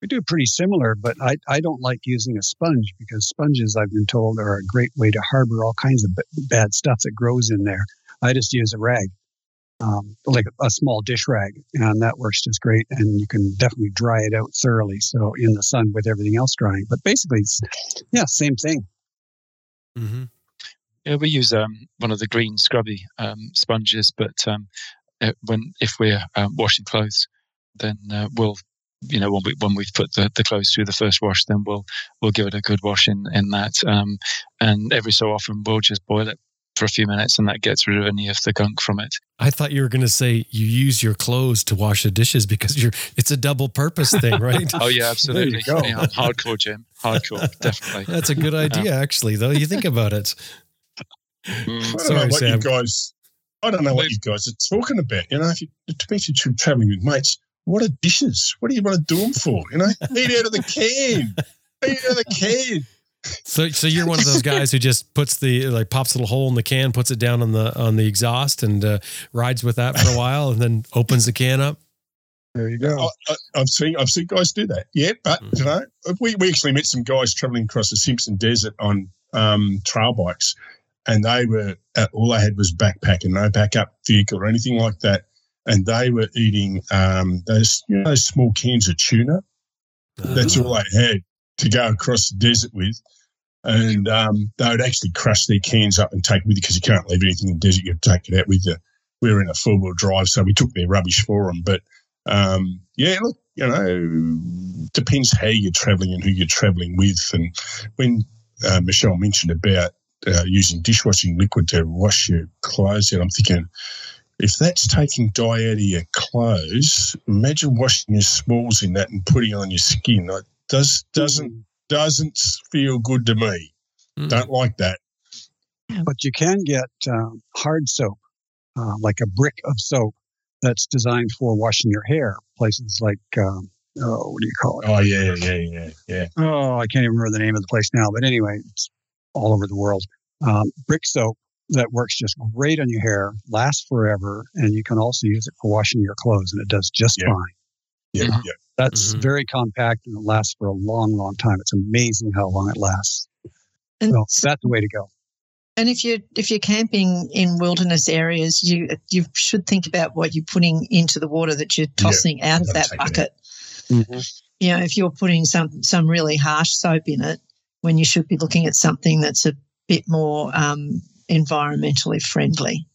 We do pretty similar, but I, I don't like using a sponge because sponges, I've been told, are a great way to harbor all kinds of b- bad stuff that grows in there. I just use a rag, um, like a, a small dish rag, and that works just great. And you can definitely dry it out thoroughly. So in the sun with everything else drying. But basically, it's, yeah, same thing. Mm-hmm. Yeah, we use um, one of the green scrubby um, sponges, but um, uh, when if we're um, washing clothes, then uh, we'll, you know, when we when we've put the, the clothes through the first wash, then we'll we'll give it a good wash in in that, um, and every so often we'll just boil it for a few minutes, and that gets rid of any of the gunk from it. I thought you were going to say you use your clothes to wash the dishes because you're it's a double purpose thing, right? Oh yeah, absolutely. go. Yeah, I'm hardcore, Jim. Hardcore, definitely. That's a good idea, actually. Though you think about it. Mm. I don't Sorry, know what Sam. you guys. I don't know what you guys are talking about. You know, if you especially to traveling with mates, what are dishes? What do you want to do them for? You know, eat out of the can. Eat out of the can. So, so you're one of those guys who just puts the like pops a little hole in the can, puts it down on the on the exhaust, and uh, rides with that for a while, and then opens the can up. There you go. I, I, I've seen I've seen guys do that. Yeah, but you know, we, we actually met some guys traveling across the Simpson Desert on um, trail bikes, and they were uh, all they had was backpack and no backup vehicle or anything like that. And they were eating um, those you know, those small cans of tuna. That's all they had to go across the desert with. And um, they would actually crush their cans up and take it with you because you can't leave anything in the desert. You have to take it out with you. We were in a four wheel drive, so we took their rubbish for them. But um, yeah, look, you know, depends how you're traveling and who you're traveling with. And when uh, Michelle mentioned about uh, using dishwashing liquid to wash your clothes out, I'm thinking, if that's taking dye out of your clothes, imagine washing your smalls in that and putting it on your skin. Like, does doesn't mm. doesn't feel good to me. Mm. Don't like that. But you can get um, hard soap, uh, like a brick of soap that's designed for washing your hair. Places like um, oh, what do you call it? Oh yeah, yeah, yeah, yeah. Oh, I can't even remember the name of the place now. But anyway, it's all over the world. Um, brick soap that works just great on your hair, lasts forever, and you can also use it for washing your clothes, and it does just yeah. fine. Yeah, mm-hmm. yeah. That's mm-hmm. very compact and it lasts for a long, long time. It's amazing how long it lasts. And so that's the way to go. And if you're if you're camping in wilderness areas, you you should think about what you're putting into the water that you're tossing yeah, out of that bucket. Mm-hmm. You know, if you're putting some some really harsh soap in it, when you should be looking at something that's a bit more um, environmentally friendly.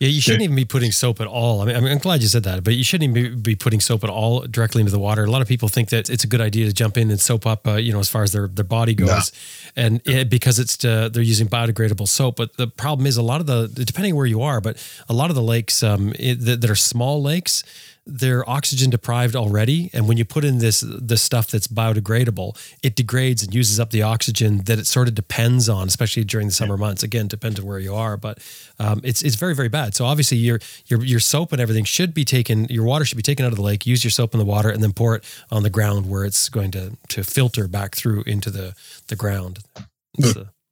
Yeah, you shouldn't even be putting soap at all. I mean, I'm glad you said that, but you shouldn't even be putting soap at all directly into the water. A lot of people think that it's a good idea to jump in and soap up, uh, you know, as far as their, their body goes, and it, because it's uh, they're using biodegradable soap. But the problem is, a lot of the depending where you are, but a lot of the lakes um, it, that are small lakes, they're oxygen deprived already and when you put in this this stuff that's biodegradable it degrades and uses up the oxygen that it sort of depends on especially during the summer months. Again depends on where you are but um, it's it's very very bad. So obviously your your your soap and everything should be taken your water should be taken out of the lake use your soap in the water and then pour it on the ground where it's going to to filter back through into the the ground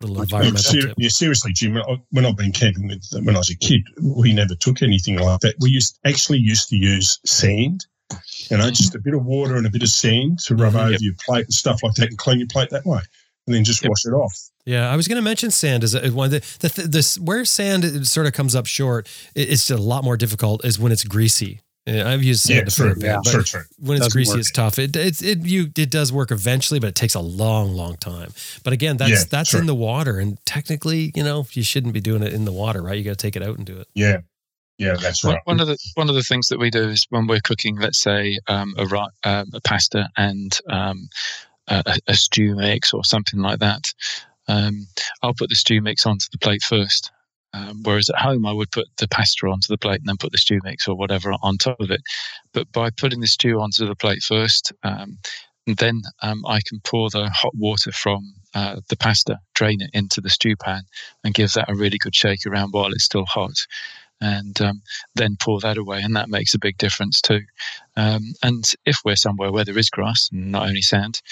little environmental ser- Yeah, seriously, Jim. When I've been camping with when I was a kid, we never took anything like that. We used actually used to use sand. You know, just a bit of water and a bit of sand to rub mm-hmm, over yep. your plate and stuff like that, and clean your plate that way, and then just yep. wash it off. Yeah, I was going to mention sand as one the, the, the, where sand sort of comes up short. It's a lot more difficult is when it's greasy. I've used sand yeah, sure, yeah. but sure, sure. when it's Doesn't greasy, work. it's tough. It, it it you it does work eventually, but it takes a long, long time. But again, that's yeah, that's sure. in the water, and technically, you know, you shouldn't be doing it in the water, right? You got to take it out and do it. Yeah, yeah, that's right. One of the one of the things that we do is when we're cooking, let's say um, a, uh, a pasta and um, a, a, stew mix or something like that. Um, I'll put the stew mix onto the plate first, um, whereas at home, I would put the pasta onto the plate and then put the stew mix or whatever on top of it. But by putting the stew onto the plate first, um, then um, I can pour the hot water from uh, the pasta, drain it into the stew pan, and give that a really good shake around while it's still hot. And um, then pour that away, and that makes a big difference too. Um, and if we're somewhere where there is grass, and not only sand,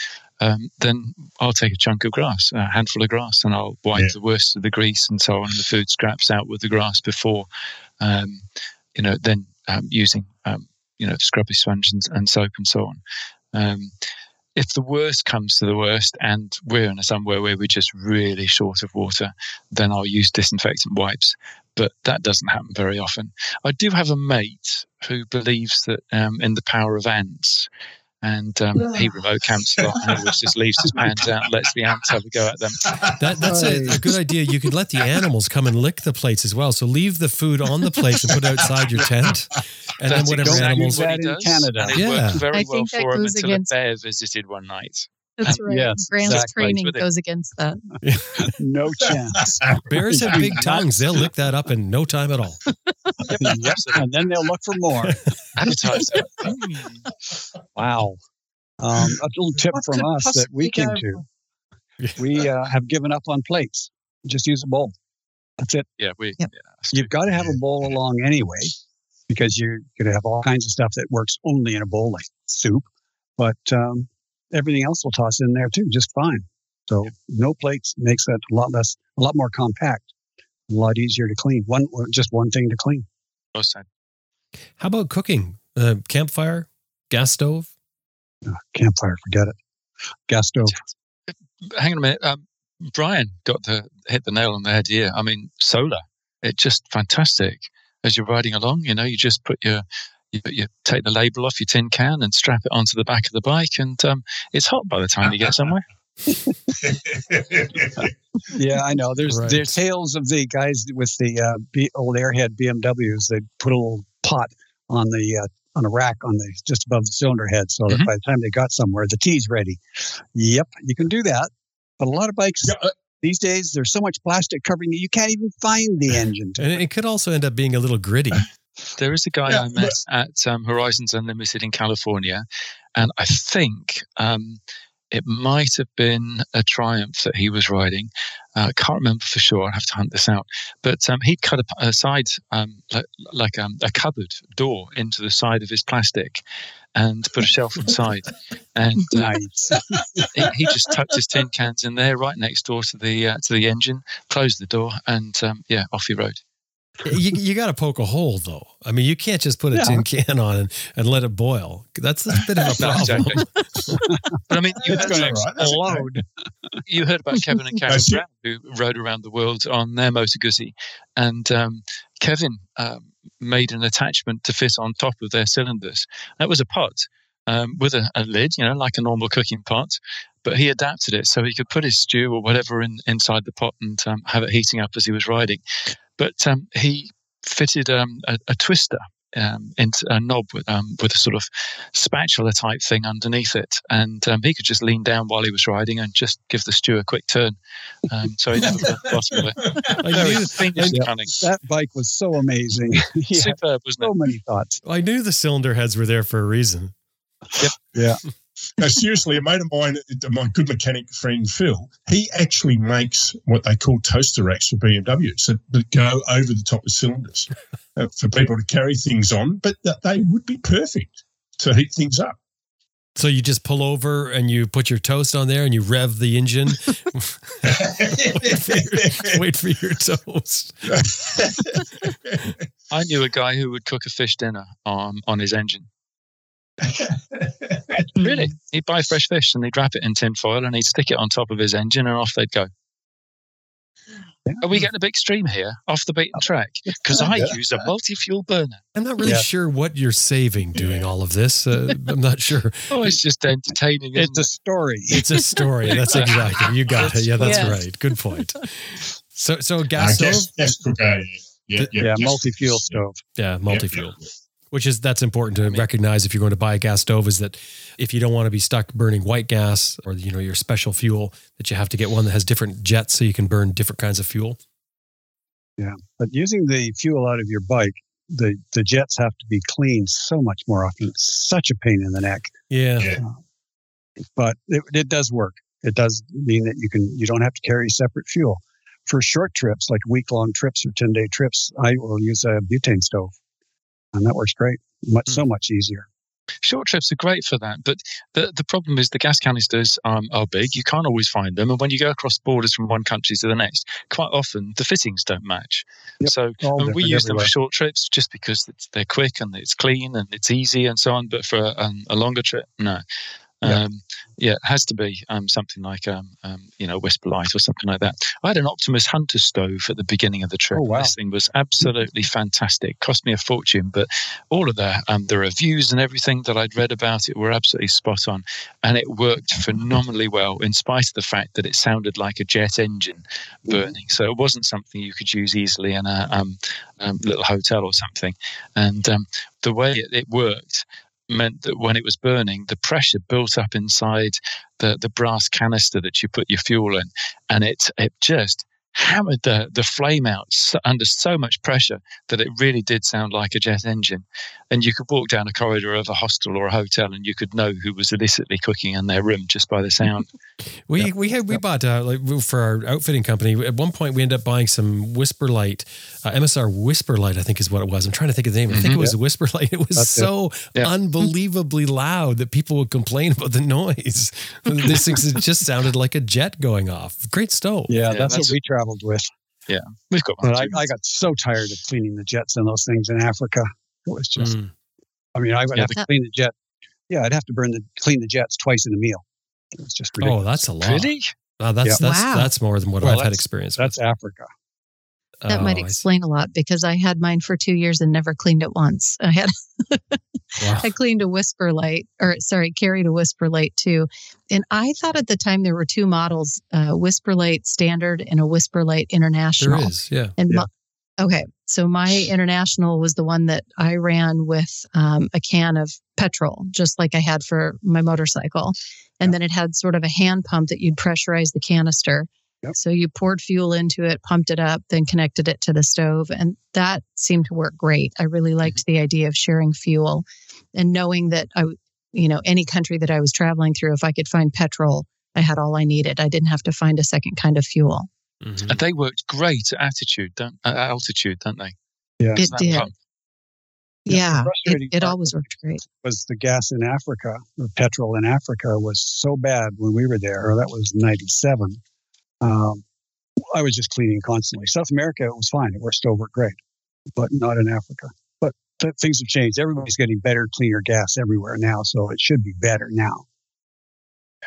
um, then I'll take a chunk of grass, a handful of grass, and I'll wipe yeah. the worst of the grease and so on, and the food scraps out with the grass before, um, you know, then um, using, um, you know, scrubby sponge and, and, soap and so on. Um, if the worst comes to the worst and we're in a somewhere where we're just really short of water, then I'll use disinfectant wipes. But that doesn't happen very often. I do have a mate who believes that um, in the power of ants, and um, he remote camps a lot and always just leaves his pans out and lets the ants have a go at them. That, that's a, a, good idea. You could let the animals come and lick the plates as well. So leave the food on the plates and put it outside your tent. And that's then whatever animals. That in Canada. And it yeah. worked very I well for him until against... a bear visited one night. That's right. Yes, Grant's exactly. training goes against that. no chance. Bears have big tongues. They'll lick that up in no time at all. yep. And then they'll look for more. Wow. Um, a little tip what from us that we came to. We uh, have given up on plates. Just use a bowl. That's it. Yeah, we. Yep. Yeah, You've got to have a bowl along anyway, because you're going to have all kinds of stuff that works only in a bowl, like soup. But um, everything else will toss in there too, just fine. So yep. no plates makes that a lot less, a lot more compact, a lot easier to clean. One, just one thing to clean. Both sides. How about cooking? Uh, campfire, gas stove? Uh, campfire, forget it. Gas stove. Hang on a minute. Um, Brian got the hit the nail on the head here. I mean, solar, it's just fantastic. As you're riding along, you know, you just put your you, you take the label off your tin can and strap it onto the back of the bike, and um, it's hot by the time you get somewhere. Yeah, I know. There's Right. there's tales of the guys with the uh, B, old airhead BMWs. They put a little pot on the uh, on a rack on the just above the cylinder head, so that Mhm. by the time they got somewhere, the tea's ready. Yep, you can do that. But a lot of bikes Yeah, uh, these days, there's so much plastic covering it, you can't even find the engine. And it could also end up being a little gritty. There is a guy Yeah, I met at um, Horizons Unlimited in California, and I think um, it might have been a Triumph that he was riding. Uh, I can't remember for sure. I have to hunt this out. But um, he'd cut a, a side, um, like, like um, a cupboard door into the side of his plastic, and put a shelf inside. And uh, he, he just tucked his tin cans in there, right next door to the uh, to the engine. Closed the door, and um, yeah, off he rode. You you got to poke a hole though. I mean, you can't just put a Yeah. tin can on and, and let it boil. That's a bit of a No, problem. But I mean, you, heard, all right. That's you heard about Kevin and Karen Brown, who rode around the world on their Moto Guzzi, and um, Kevin um, made an attachment to fit on top of their cylinders. That was a pot um, with a, a lid, you know, like a normal cooking pot. But he adapted it so he could put his stew or whatever in, inside the pot and um, have it heating up as he was riding. But um, he fitted um, a, a twister um, into a knob with, um, with a sort of spatula type thing underneath it, and um, he could just lean down while he was riding and just give the stew a quick turn. Um, so he never got the bottom of it. I Very knew, fiendish Yeah. cunning. That bike was so amazing. he had Superb, wasn't so it? many thoughts. I knew the cylinder heads were there for a reason. No, seriously, a mate of mine, my good mechanic friend Phil, he actually makes what they call toaster racks for BMWs that, that go over the top of cylinders uh, for people to carry things on, but th- they would be perfect to heat things up. So you just pull over and you put your toast on there and you rev the engine. wait, for your, wait for your toast. I knew a guy who would cook a fish dinner on, on his engine. Really? He'd buy fresh fish and he'd wrap it in tin foil and he'd stick it on top of his engine and off they'd go. Are we getting a big stream here off the beaten track? Because I Yeah. use a multi fuel burner. I'm not really Yeah. sure what you're saving doing all of this. Uh, I'm not sure. Oh, it's just entertaining. Isn't It's a story. It's a story. That's exactly. You got it. Yeah, that's Yes. right. Good point. So, so Uh, gas stove. gas, gas cooker, yeah. Yeah, Th- yeah, yeah, multi-fuel stove. Yeah, multi-fuel. Yeah, yeah. Which is that's important to recognize if you're going to buy a gas stove is that if you don't want to be stuck burning white gas or you know your special fuel that you have to get one that has different jets so you can burn different kinds of fuel yeah But using the fuel out of your bike, the, the jets have to be cleaned so much more often. It's such a pain in the neck. yeah, Yeah. Uh, but it, it does work. It does mean that you can you don't have to carry separate fuel. For short trips, like week long trips or ten day trips, I will use a butane stove. And that works great. Much so much easier. Short trips are great for that, but the the problem is the gas canisters um, are big. You can't always find them, and when you go across borders from one country to the next, quite often the fittings don't match. Yep, so and we use them for short trips just because it's, they're quick and it's clean and it's easy and so on. But for um, a longer trip, no. Yeah. Um, yeah, it has to be um, something like um, um, you know WhisperLite or something like that. I had an Optimus Hunter stove at the beginning of the trip. Oh, wow. This thing was absolutely fantastic. Cost me a fortune, but all of the um, the reviews and everything that I'd read about it were absolutely spot on, and it worked phenomenally well in spite of the fact that it sounded like a jet engine burning. So it wasn't something you could use easily in a um, um, little hotel or something. And um, the way it, it worked meant that when it was burning, the pressure built up inside the, the brass canister that you put your fuel in, and it it just hammered the, the flame out under so much pressure that it really did sound like a jet engine. And you could walk down a corridor of a hostel or a hotel, and you could know who was illicitly cooking in their room just by the sound. we we had we bought uh, like for our outfitting company at one point we ended up buying some WhisperLite uh, MSR WhisperLite I think is what it was. I'm trying to think of the name. I think it was a WhisperLite it was That's it. so Yeah. unbelievably loud that people would complain about the noise. This thing just sounded like a jet going off. Great stove. Yeah, Yeah, that's, that's- what we traveled with. Yeah, we've got one. But I, too. I got so tired of cleaning the jets and those things in Africa. It was just, Mm. I mean, I would Yeah, have to clean the jet. Yeah, I'd have to burn the clean the jets twice in a meal. It was just oh that's a lot really? Wow, that's Yeah. that's Wow. that's more than what Well, I've had that's- experience That's Africa. That Oh, might explain a lot because I had mine for two years and never cleaned it once. I had Wow. I cleaned a WhisperLite, or sorry, carried a WhisperLite too. And I thought at the time there were two models, uh, WhisperLite standard and a WhisperLite international. is, yeah. And Yeah. my, okay, so my international was the one that I ran with um, a can of petrol, just like I had for my motorcycle. And then it had sort of a hand pump that you'd pressurize the canister. Yep. So you poured fuel into it, pumped it up, then connected it to the stove. And that seemed to work great. I really liked the idea of sharing fuel and knowing that I, you know, any country that I was traveling through, if I could find petrol, I had all I needed. I didn't have to find a second kind of fuel. Mhm. And they worked great at attitude, don't uh, altitude, don't they? Yeah. It did. pump. Yeah, Yeah, it, it always worked great. was the gas in Africa, or petrol in Africa was so bad when we were there. That was 97. Um, I was just cleaning constantly. South America, it was fine. It worked still worked great, but not in Africa. But th- things have changed. Everybody's getting better, cleaner gas everywhere now. So it should be better now.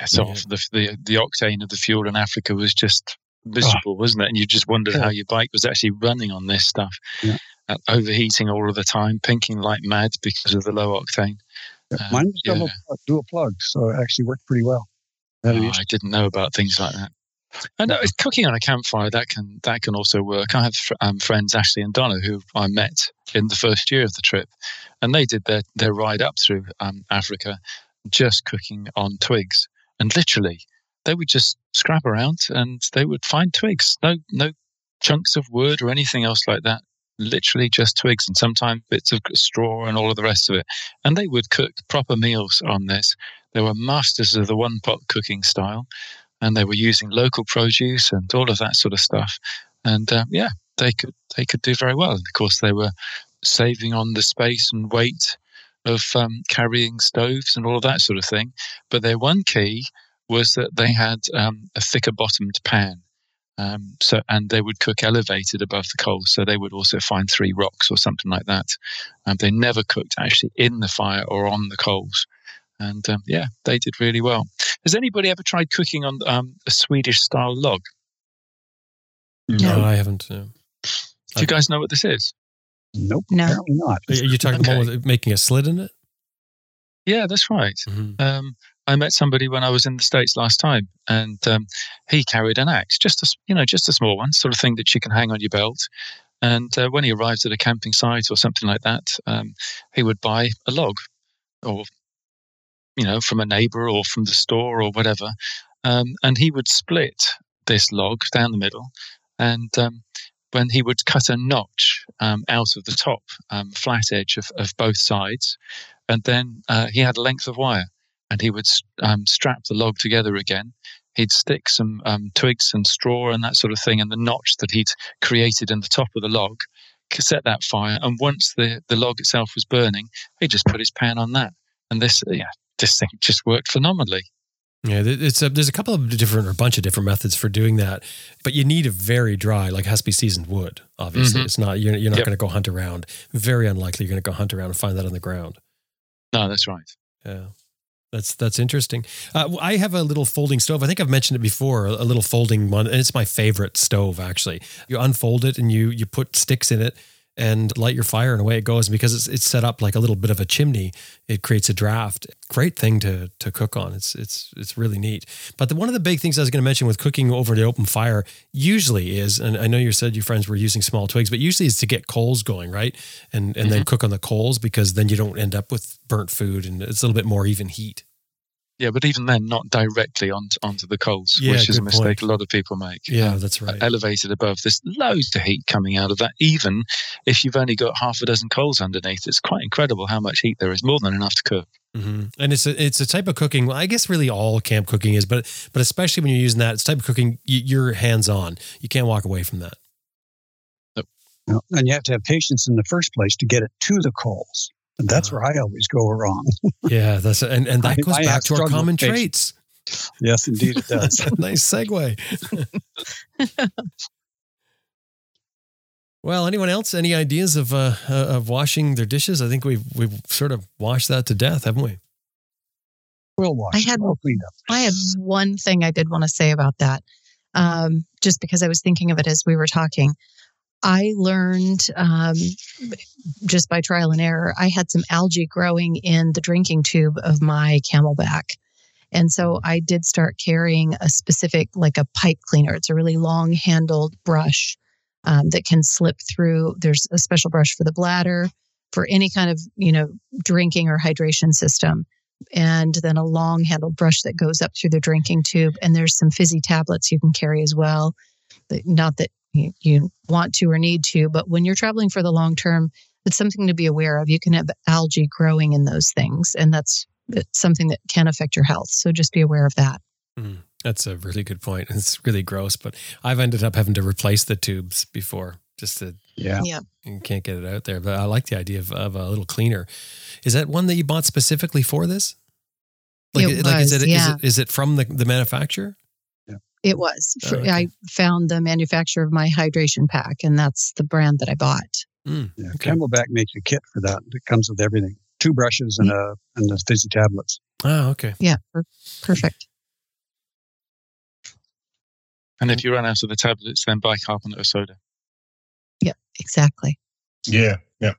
So Yeah. the, the the octane of the fuel in Africa was just miserable, wasn't it? And you just wondered Yeah. how your bike was actually running on this stuff, Yeah. uh, overheating all of the time, pinking like mad because of the low octane. Uh, Mine was double dual plug, so it actually worked pretty well. Oh. I didn't know about things like that. Know it's cooking on a campfire that can that can also work. I have um, friends Ashley and Donna who I met in the first year of the trip, and they did their their ride up through um, Africa, just cooking on twigs, and literally they would just scrap around and they would find twigs, no no chunks of wood or anything else like that. Literally just twigs and sometimes bits of straw and all of the rest of it. And they would cook proper meals on this. They were masters of the one pot cooking style and they were using local produce and all of that sort of stuff. And um, yeah, they could they could do very well. And of course, they were saving on the space and weight of um, carrying stoves and all of that sort of thing. But their one key was that they had um, a thicker bottomed pan. Um, so and they would cook elevated above the coals, so they would also find three rocks or something like that. Um, they never cooked actually in the fire or on the coals, and um, yeah, they did really well. Has anybody ever tried cooking on um, a Swedish style log? No, I haven't. No. Do you guys know what this is? Nope, No. apparently not. Are you talking Okay. about making a slit in it? Yeah, that's right. Mhm. Um, I met somebody when I was in the states last time, and um, he carried an axe, just a s- you know, just a small one, sort of thing that you can hang on your belt. And uh, when he arrived at a camping site or something like that, um, he would buy a log, or you know, from a neighbor or from the store or whatever, um, and he would split this log down the middle, and um, when he would cut a notch um, out of the top um, flat edge of, of both sides, and then uh, he had a length of wire, and he would um, strap the log together again. He'd stick some um, twigs and straw and that sort of thing in the notch that he'd created in the top of the log, set that fire, and once the, the log itself was burning, he just put his pan on that, and this yeah, this thing just worked phenomenally. Yeah, it's a, there's a couple of different, or a bunch of different methods for doing that, but you need a very dry, like has to be seasoned wood. Obviously, Mhm. it's not you're, you're not Yep. going to go hunt around. Very unlikely you're going to go hunt around and find that on the ground. No, that's right. Yeah, that's that's interesting. Uh, I have a little folding stove. I think I've mentioned it before. A, a little folding one, and it's my favorite stove. Actually, you unfold it and you you put sticks in it and light your fire, and away it goes. And because it's it's set up like a little bit of a chimney, it creates a draft. Great thing to to cook on. It's it's it's really neat. But the, one of the big things I was going to mention with cooking over the open fire usually is, and I know you said your friends were using small twigs, but usually is to get coals going, right? And and then mm-hmm. cook on the coals because then you don't end up with burnt food and it's a little bit more even heat. Yeah, but even then, not directly onto onto the coals, Yeah, which is a mistake point. a lot of people make. Yeah, Um, that's right. elevated above. There's loads of heat coming out of that. Even if you've only got half a dozen coals underneath, it's quite incredible how much heat there is. More than enough to cook. hmm And it's a it's a type of cooking. Well, I guess really all camp cooking is, but but especially when you're using that, it's type of cooking you, you're hands on. You can't walk away from that. You know, And you have to have patience in the first place to get it to the coals. And that's where I always go wrong. Yeah, that's and and that I- goes I back to our common traits. yes, indeed it does. nice segue. well, anyone else? Any ideas of uh, uh, of washing their dishes? I think we've we've sort of washed that to death, haven't we? Well washed. I had- all cleaned up. I have one thing I did want to say about that, um, just because I was thinking of it as we were talking. I learned um, just by trial and error, I had some algae growing in the drinking tube of my CamelBak. And so I did start carrying a specific, like a pipe cleaner. It's a really long handled brush um, that can slip through. There's a special brush for the bladder, for any kind of, you know, drinking or hydration system and then a long handled brush that goes up through the drinking tube. And there's some fizzy tablets you can carry as well. Not that you, you want to or need to, but when you're traveling for the long term, it's something to be aware of. You can have algae growing in those things, and that's something that can affect your health. So just be aware of that. Mm, that's a really good point. It's really gross, but I've ended up having to replace the tubes before just to Yeah. yeah you can't get it out there. But I like the idea of, of a little cleaner. Is that one that you bought specifically for this? Like, It like is was, it, is yeah. it is it from the, the manufacturer? It was. Oh, okay. I found the manufacturer of my hydration pack, and that's the brand that I bought. Mm, Yeah. Okay. CamelBak makes a kit for that. It comes with everything. Two brushes and a and the fizzy tablets. Oh, okay. Yeah, per- perfect. And if you run out of the tablets, then buy carbonate of soda. Yeah, exactly. Yeah, yeah.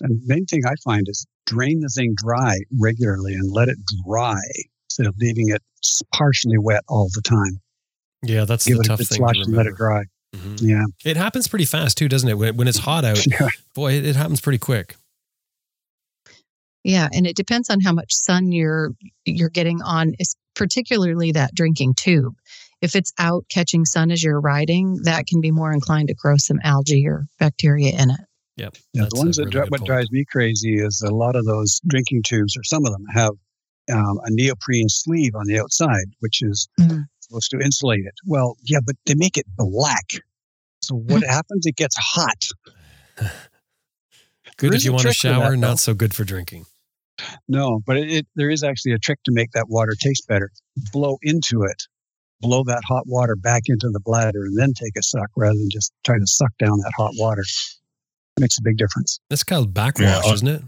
And the main thing I find is drain the thing dry regularly and let it dry instead of leaving it partially wet all the time. Yeah, that's Give the it tough good thing flush to and let it remember. dry. Mhm. Yeah. It happens pretty fast too, doesn't it? When, when it's hot out, Yeah. boy, it, it happens pretty quick. Yeah, and it depends on how much sun you're you're getting on, is particularly that drinking tube. If it's out catching sun as you're riding, that can be more inclined to grow some algae or bacteria in it. Yep. Yeah, the ones that really dri- what drives me crazy is a lot of those drinking tubes, or some of them, have um, a neoprene sleeve on the outside, which is Mm. supposed to insulate it. Well, yeah, but they make it black. So what happens? It gets hot. Good There if you want to trick to that, shower, though. not so good for drinking. No, but it, it, there is actually a trick to make that water taste better. Blow into it, blow that hot water back into the bladder, and then take a suck rather than just try to suck down that hot water. makes a big difference. That's called backwash, Yeah, isn't it?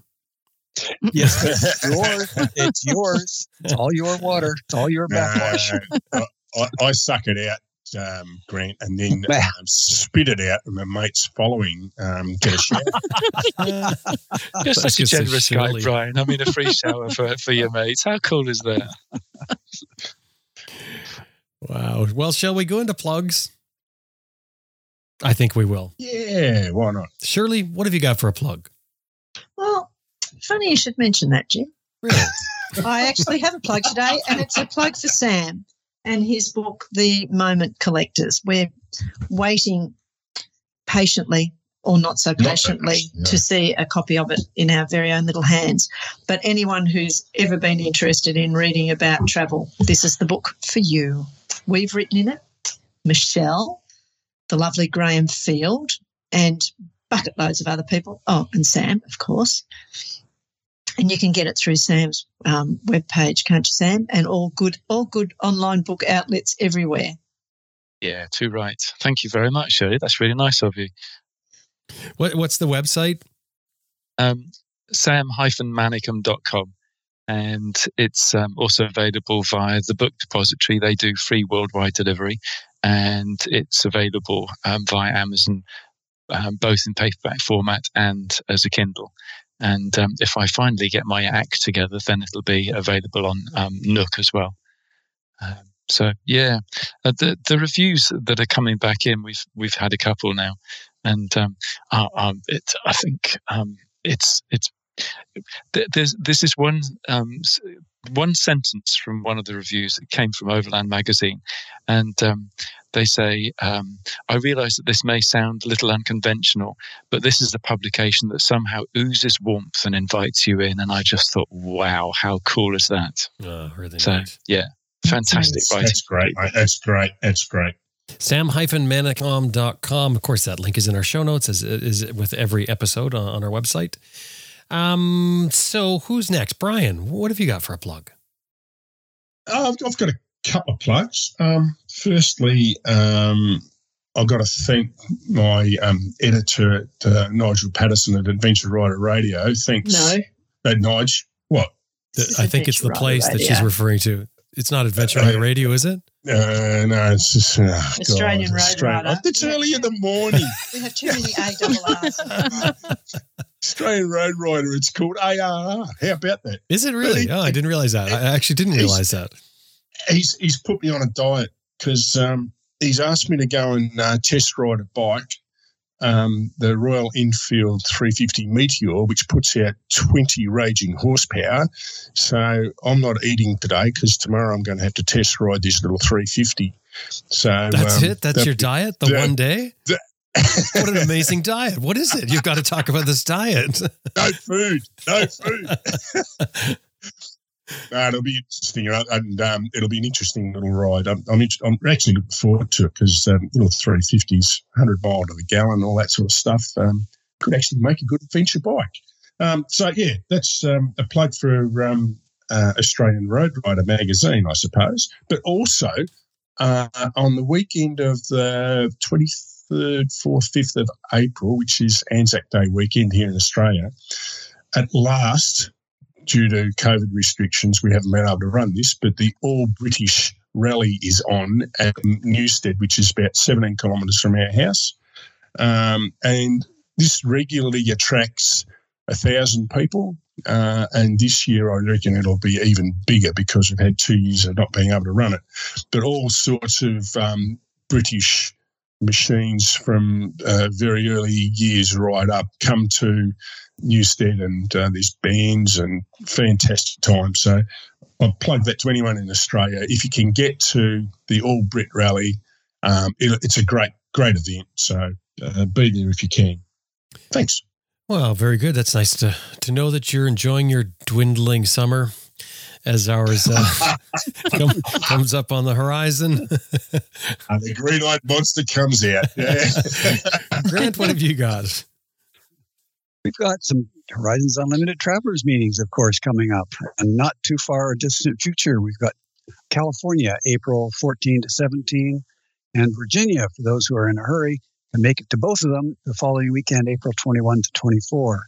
Yes, it's yours. It's yours. It's all your water. It's all your backwash. No, I, I suck it out, um, Grant, and then um, spit it out, and my mates following um, get a shower. You're such a just so generous guy. Brian. I mean, a free shower for, for your mates. How cool is that? Wow. Well, shall we go into plugs? I think we will. yeah, why not? Shirley, what have you got for a plug? Funny you should mention that, Jim. Really? I actually have a plug today, and it's a plug for Sam and his book, The Moment Collectors. We're waiting patiently, or not so Not so patiently—to no. see a copy of it in our very own little hands. But anyone who's ever been interested in reading about travel, this is the book for you. We've written in it Michelle, the lovely Graham Field, and bucket loads of other people. Oh, and Sam, of course and you can get it through Sam's um, webpage, can't you, Sam? And all good, all good online book outlets everywhere. Yeah, too right. Thank you very much, Shirley. That's really nice of you. What, what's the website? Um, sam-manicom.com. And it's um, also available via the book depository. They do free worldwide delivery. And it's available um, via Amazon, um, both in paperback format and as a Kindle. And um, if I finally get my act together, then it'll be available on um, Nook as well. Um, so yeah, uh, the the reviews that are coming back in, we've we've had a couple now, and um, uh, um, it, I think um, it's it's th- there's this is one um, one sentence from one of the reviews that came from Overland magazine, and um, they say, um, "I realise that this may sound a little unconventional, but this is a publication that somehow oozes warmth and invites you in." And I just thought, "Wow, how cool is that?" Oh, really So nice. yeah, fantastic That's- writing. That's great. That's great. That's great. sam-manicom.com. Of course, that link is in our show notes, as is with every episode on, on our website. Um, so who's next? Brian, what have you got for a plug? Oh, I've, I've got a couple of plugs. Um, firstly, um, I've got to thank my um, editor, at, uh, Nigel Patterson at Adventure Rider Radio. Thanks, No, uh, Nige. What? It's I think it's the Adventure place Rider, that she's referring to. It's not Adventure Rider Radio, is it? Uh, no, it's just uh, Australian God, Road Australian- Rider. It's Yeah. early in the morning. We have too many ARRs. Australian Road Rider. It's called ARR. How about that? Is it really? he- Oh, I didn't realize that. I actually didn't he's- realize that. He's he's put me on a diet because um, he's asked me to go and uh, test ride a bike, um, the Royal Enfield 350 Meteor, which puts out 20 raging horsepower. So I'm not eating today because tomorrow I'm going to have to test ride this little 350. So That's um, it. That's that- your diet. The that- one day. that- What an amazing diet. What is it? You've got to talk about this diet. no food, no food. no, it'll be interesting, and um, it'll be an interesting little ride. I'm, I'm, I'm actually looking forward to it because um, little 350s, 100 mile to the gallon, all that sort of stuff, um, could actually make a good adventure bike. Um, so yeah, that's um, a plug for um, uh, Australian Road Rider magazine, I suppose. But also uh, on the weekend of the 23rd, 4th, 5th of April, which is Anzac Day weekend here in Australia, at last, due to COVID restrictions, we haven't been able to run this, but the All British Rally is on at Newstead, which is about 17 kilometres from our house. Um, and this regularly attracts a thousand people. Uh, and this year, I reckon it'll be even bigger because we've had two years of not being able to run it. But all sorts of um, British machines from uh, very early years right up come to Newstead, and uh, there's bands and fantastic time. So I'll plug that to anyone in Australia. If you can get to the All Brit Rally, um, it, it's a great, great event. So uh, be there if you can. Thanks. Well, very good. That's nice to to know that you're enjoying your dwindling summer as ours uh, come, comes up on the horizon. Uh, the green eyed monster comes out. Yeah. Grant, what have you got? We've got some Horizons Unlimited Travelers meetings, of course, coming up, and not too far a distant future. We've got California, April 14 to 17, and Virginia, for those who are in a hurry, can make it to both of them the following weekend, April 21 to 24.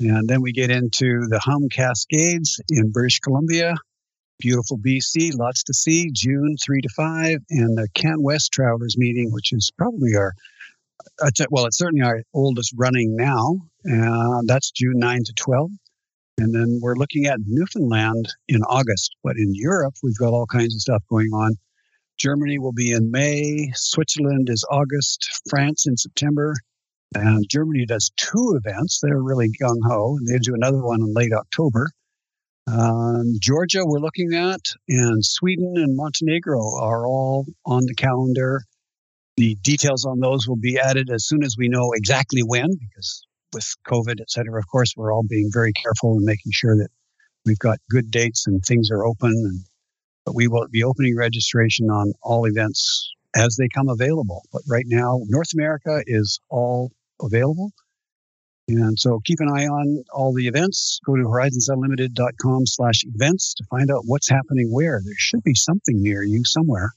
And then we get into the Hum Cascades in British Columbia, beautiful BC, lots to see, June 3 to 5, and the Can West Travelers meeting, which is probably our well, it's certainly our oldest running now. Uh, that's June 9 to 12. And then we're looking at Newfoundland in August. But in Europe, we've got all kinds of stuff going on. Germany will be in May. Switzerland is August. France in September. And Germany does two events. They're really gung ho. And they do another one in late October. Um, Georgia, we're looking at, and Sweden and Montenegro are all on the calendar. The details on those will be added as soon as we know exactly when, because with COVID, et cetera, of course, we're all being very careful and making sure that we've got good dates and things are open. And, but we will be opening registration on all events as they come available. But right now, North America is all available. And so keep an eye on all the events. Go to horizonsunlimited.com slash events to find out what's happening where. There should be something near you somewhere.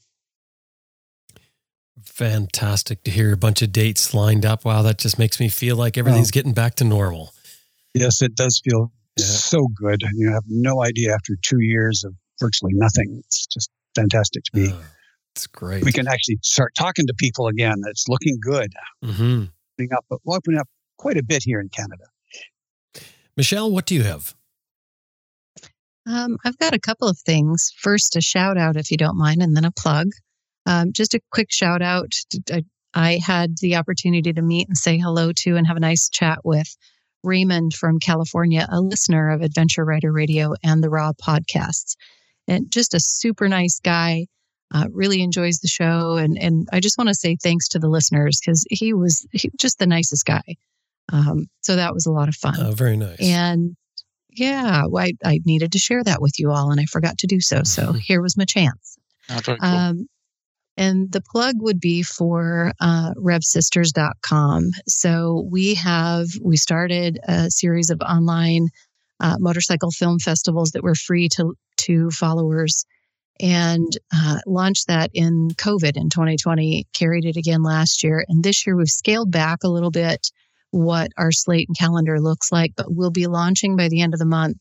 Fantastic to hear a bunch of dates lined up. Wow, that just makes me feel like everything's getting back to normal. Yes, it does feel Yeah. so good. You have no idea after two years of virtually nothing. It's just fantastic to be. Oh, it's great. we can actually start talking to people again. It's looking good. hmm Opening up, opening up quite a bit here in Canada. Michelle, what do you have? Um, I've got a couple of things. First, a shout out, if you don't mind, and then a plug. Um, just a quick shout out. I, I had the opportunity to meet and say hello to and have a nice chat with Raymond from California, a listener of Adventure Rider Radio and the Raw podcasts. And just a super nice guy. Uh, really enjoys the show. And, and I just want to say thanks to the listeners because he was he, just the nicest guy. Um, so that was a lot of fun. Oh, very nice. And yeah, well, I, I needed to share that with you all, and I forgot to do so. So here was my chance. Oh, very cool. Um, and the plug would be for uh, revsisters.com. So we have, we started a series of online uh, motorcycle film festivals that were free to, to followers and uh, launched that in COVID in 2020, carried it again last year. And this year we've scaled back a little bit what our slate and calendar looks like, but we'll be launching by the end of the month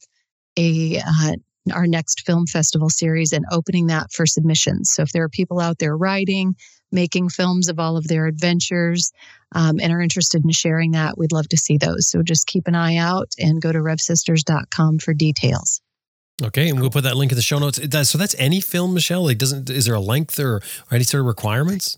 a uh, our next film festival series and opening that for submissions. So if there are people out there writing, making films of all of their adventures, um, and are interested in sharing that, we'd love to see those. So just keep an eye out and go to revsisters.com for details. Okay, and we'll put that link in the show notes. So that's any film, Michelle. Like, doesn't is there a length or, or any sort of requirements?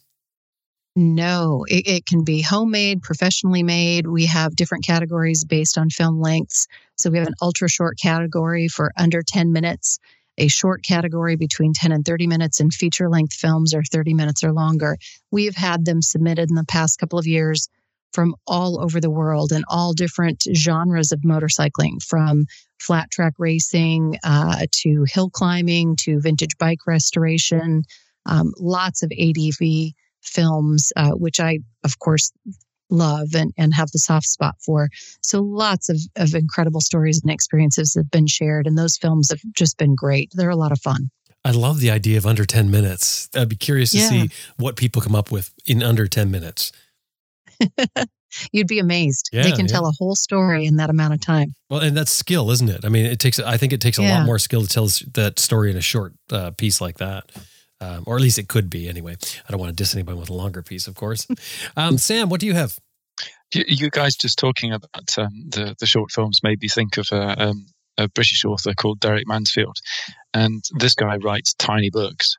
No, it, it, can be homemade, professionally made. We have different categories based on film lengths. So we have an ultra short category for under 10 minutes, a short category between 10 and 30 minutes, and feature length films are 30 minutes or longer. We have had them submitted in the past couple of years from all over the world and all different genres of motorcycling, from flat track racing uh, to hill climbing to vintage bike restoration, um, lots of ADV films, uh, which I, of course, love and, and have the soft spot for. So lots of, of incredible stories and experiences have been shared, and those films have just been great. They're a lot of fun. I love the idea of under 10 minutes. I'd be curious to yeah. see what people come up with in under 10 minutes. You'd be amazed. Yeah, they can yeah. tell a whole story in that amount of time. Well, and that's skill, isn't it? I mean, it takes, I think it takes a yeah. lot more skill to tell that story in a short uh, piece like that um, or at least it could be anyway. I don't want to diss anybody with a longer piece, of course. Um, Sam, what do you have? You, guys just talking about um, the the short films made me think of a, um, a British author called Derek Mansfield, and this guy writes tiny books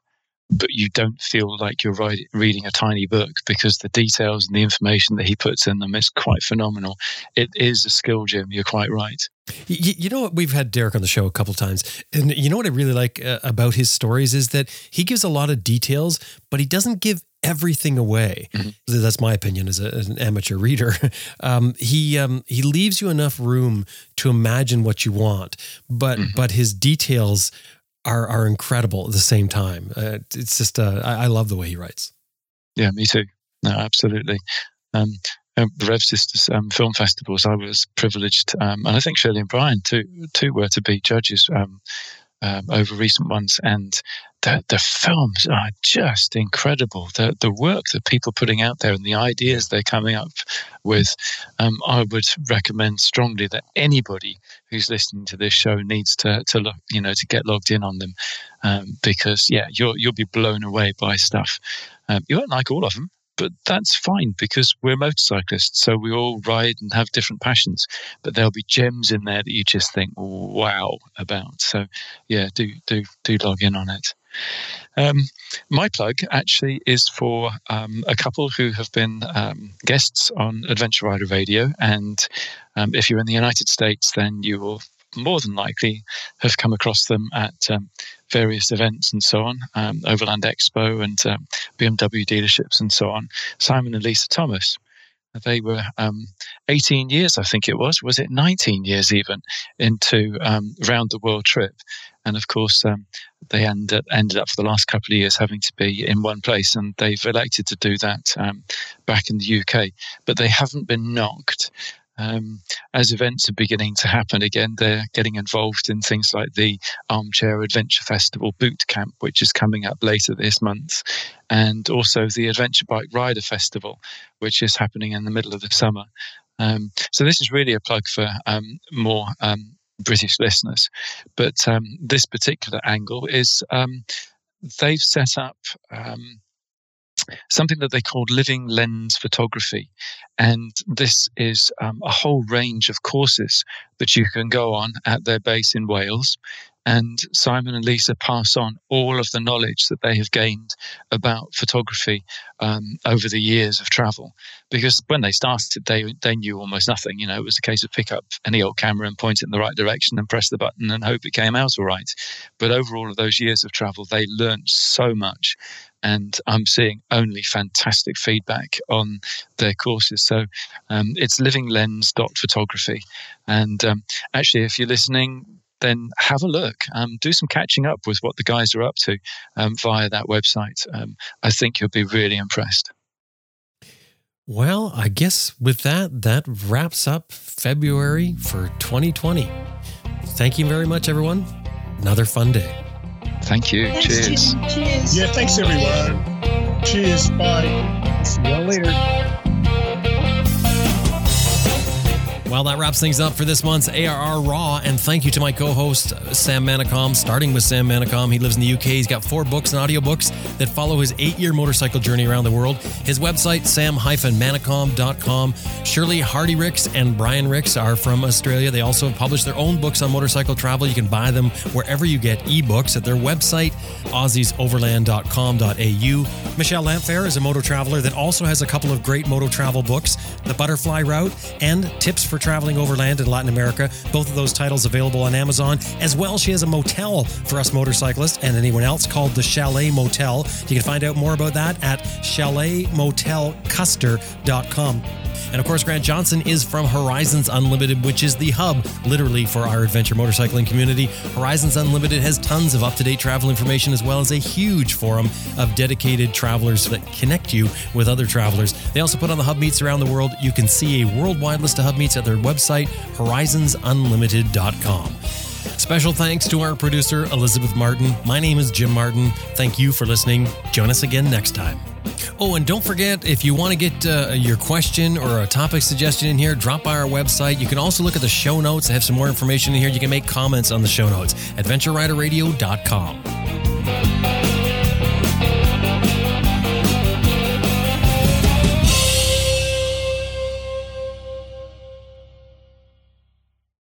but you don't feel like you're writing, reading a tiny book because the details and the information that he puts in them is quite phenomenal. It is a skill, Jim. You're quite right. You, you know what? We've had Derek on the show a couple times, and you know what I really like uh, about his stories is that he gives a lot of details, but he doesn't give everything away. Mm-hmm. That's my opinion as, a, as an amateur reader. Um, he um, he leaves you enough room to imagine what you want, but mm-hmm. but his details are are incredible at the same time. Uh, it's just uh, I, I, love the way he writes. Yeah, me too. No, absolutely. Um, um, Rev Sisters um, film festivals, I was privileged, um, and I think Shirley and Brian too, too were to be judges um, um, over recent ones, and the the films are just incredible. The the work that people are putting out there and the ideas they're coming up with, um, I would recommend strongly that anybody who's listening to this show needs to to look, you know, to get logged in on them, um, because yeah, you'll you'll be blown away by stuff. Um, you won't like all of them, but that's fine because we're motorcyclists, so we all ride and have different passions. But there'll be gems in there that you just think wow about. So, yeah, do do do log in on it. Um, my plug actually is for um, a couple who have been um, guests on Adventure Rider Radio, and um, if you're in the United States, then you will more than likely have come across them at um, various events and so on, um, Overland Expo and BMW dealerships and so on. Simon and Lisa Thomas. They were um, 18 years, I think it was. Was it 19 years even into um, round the world trip? And of course, um, they ended ended up for the last couple of years having to be in one place, and they've elected to do that um, back in the UK. But they haven't been knocked um, as events are beginning to happen again, they're getting involved in things like the Armchair Adventure Festival Boot Camp, which is coming up later this month, and also the Adventure Bike Rider Festival, which is happening in the middle of the summer. Um, so this is really a plug for um, more um, British listeners. But um, this particular angle is um, they've set up something that they called living lens photography. And this is um, a whole range of courses that you can go on at their base in Wales. And Simon and Lisa pass on all of the knowledge that they have gained about photography um, over the years of travel. Because when they started, they, they knew almost nothing. You know, it was a case of pick up any old camera and point it in the right direction and press the button and hope it came out all right. But over all of those years of travel, they learned so much and I'm seeing only fantastic feedback on their courses. So um, it's livinglens.photography. And um, actually, if you're listening, then have a look. Um, do some catching up with what the guys are up to um, via that website. Um, I think you'll be really impressed. Well, I guess with that, that wraps up February for 2020. Thank you very much, everyone. Another fun day. Thank you. Thanks, Cheers. Cheers. Yeah, thanks everyone. Cheers. Bye. See you all later. Well, that wraps things up for this month's ARR Raw. And thank you to my co host, Sam Manicom, starting with Sam Manicom. He lives in the UK. He's got four books and audiobooks that follow his eight year motorcycle journey around the world. His website, sam manicom.com. Shirley Hardy Rix and Brian Rix are from Australia. They also have published their own books on motorcycle travel. You can buy them wherever you get ebooks at their website, aussiesoverland.com.au. Michelle Lamphere is a moto traveler that also has a couple of great moto travel books The Butterfly Route and Tips for Traveling Overland in Latin America. Both of those titles available on Amazon. As well, she has a motel for us motorcyclists and anyone else called the Chalet Motel. You can find out more about that at chaletmotelcuster.com. And of course, Grant Johnson is from Horizons Unlimited, which is the hub literally for our adventure motorcycling community. Horizons Unlimited has tons of up to date travel information as well as a huge forum of dedicated travelers that connect you with other travelers. They also put on the hub meets around the world. You can see a worldwide list of hub meets at their website, horizonsunlimited.com. Special thanks to our producer, Elizabeth Martin. My name is Jim Martin. Thank you for listening. Join us again next time. Oh, and don't forget if you want to get uh, your question or a topic suggestion in here, drop by our website. You can also look at the show notes. I have some more information in here. You can make comments on the show notes. AdventureRiderRadio.com.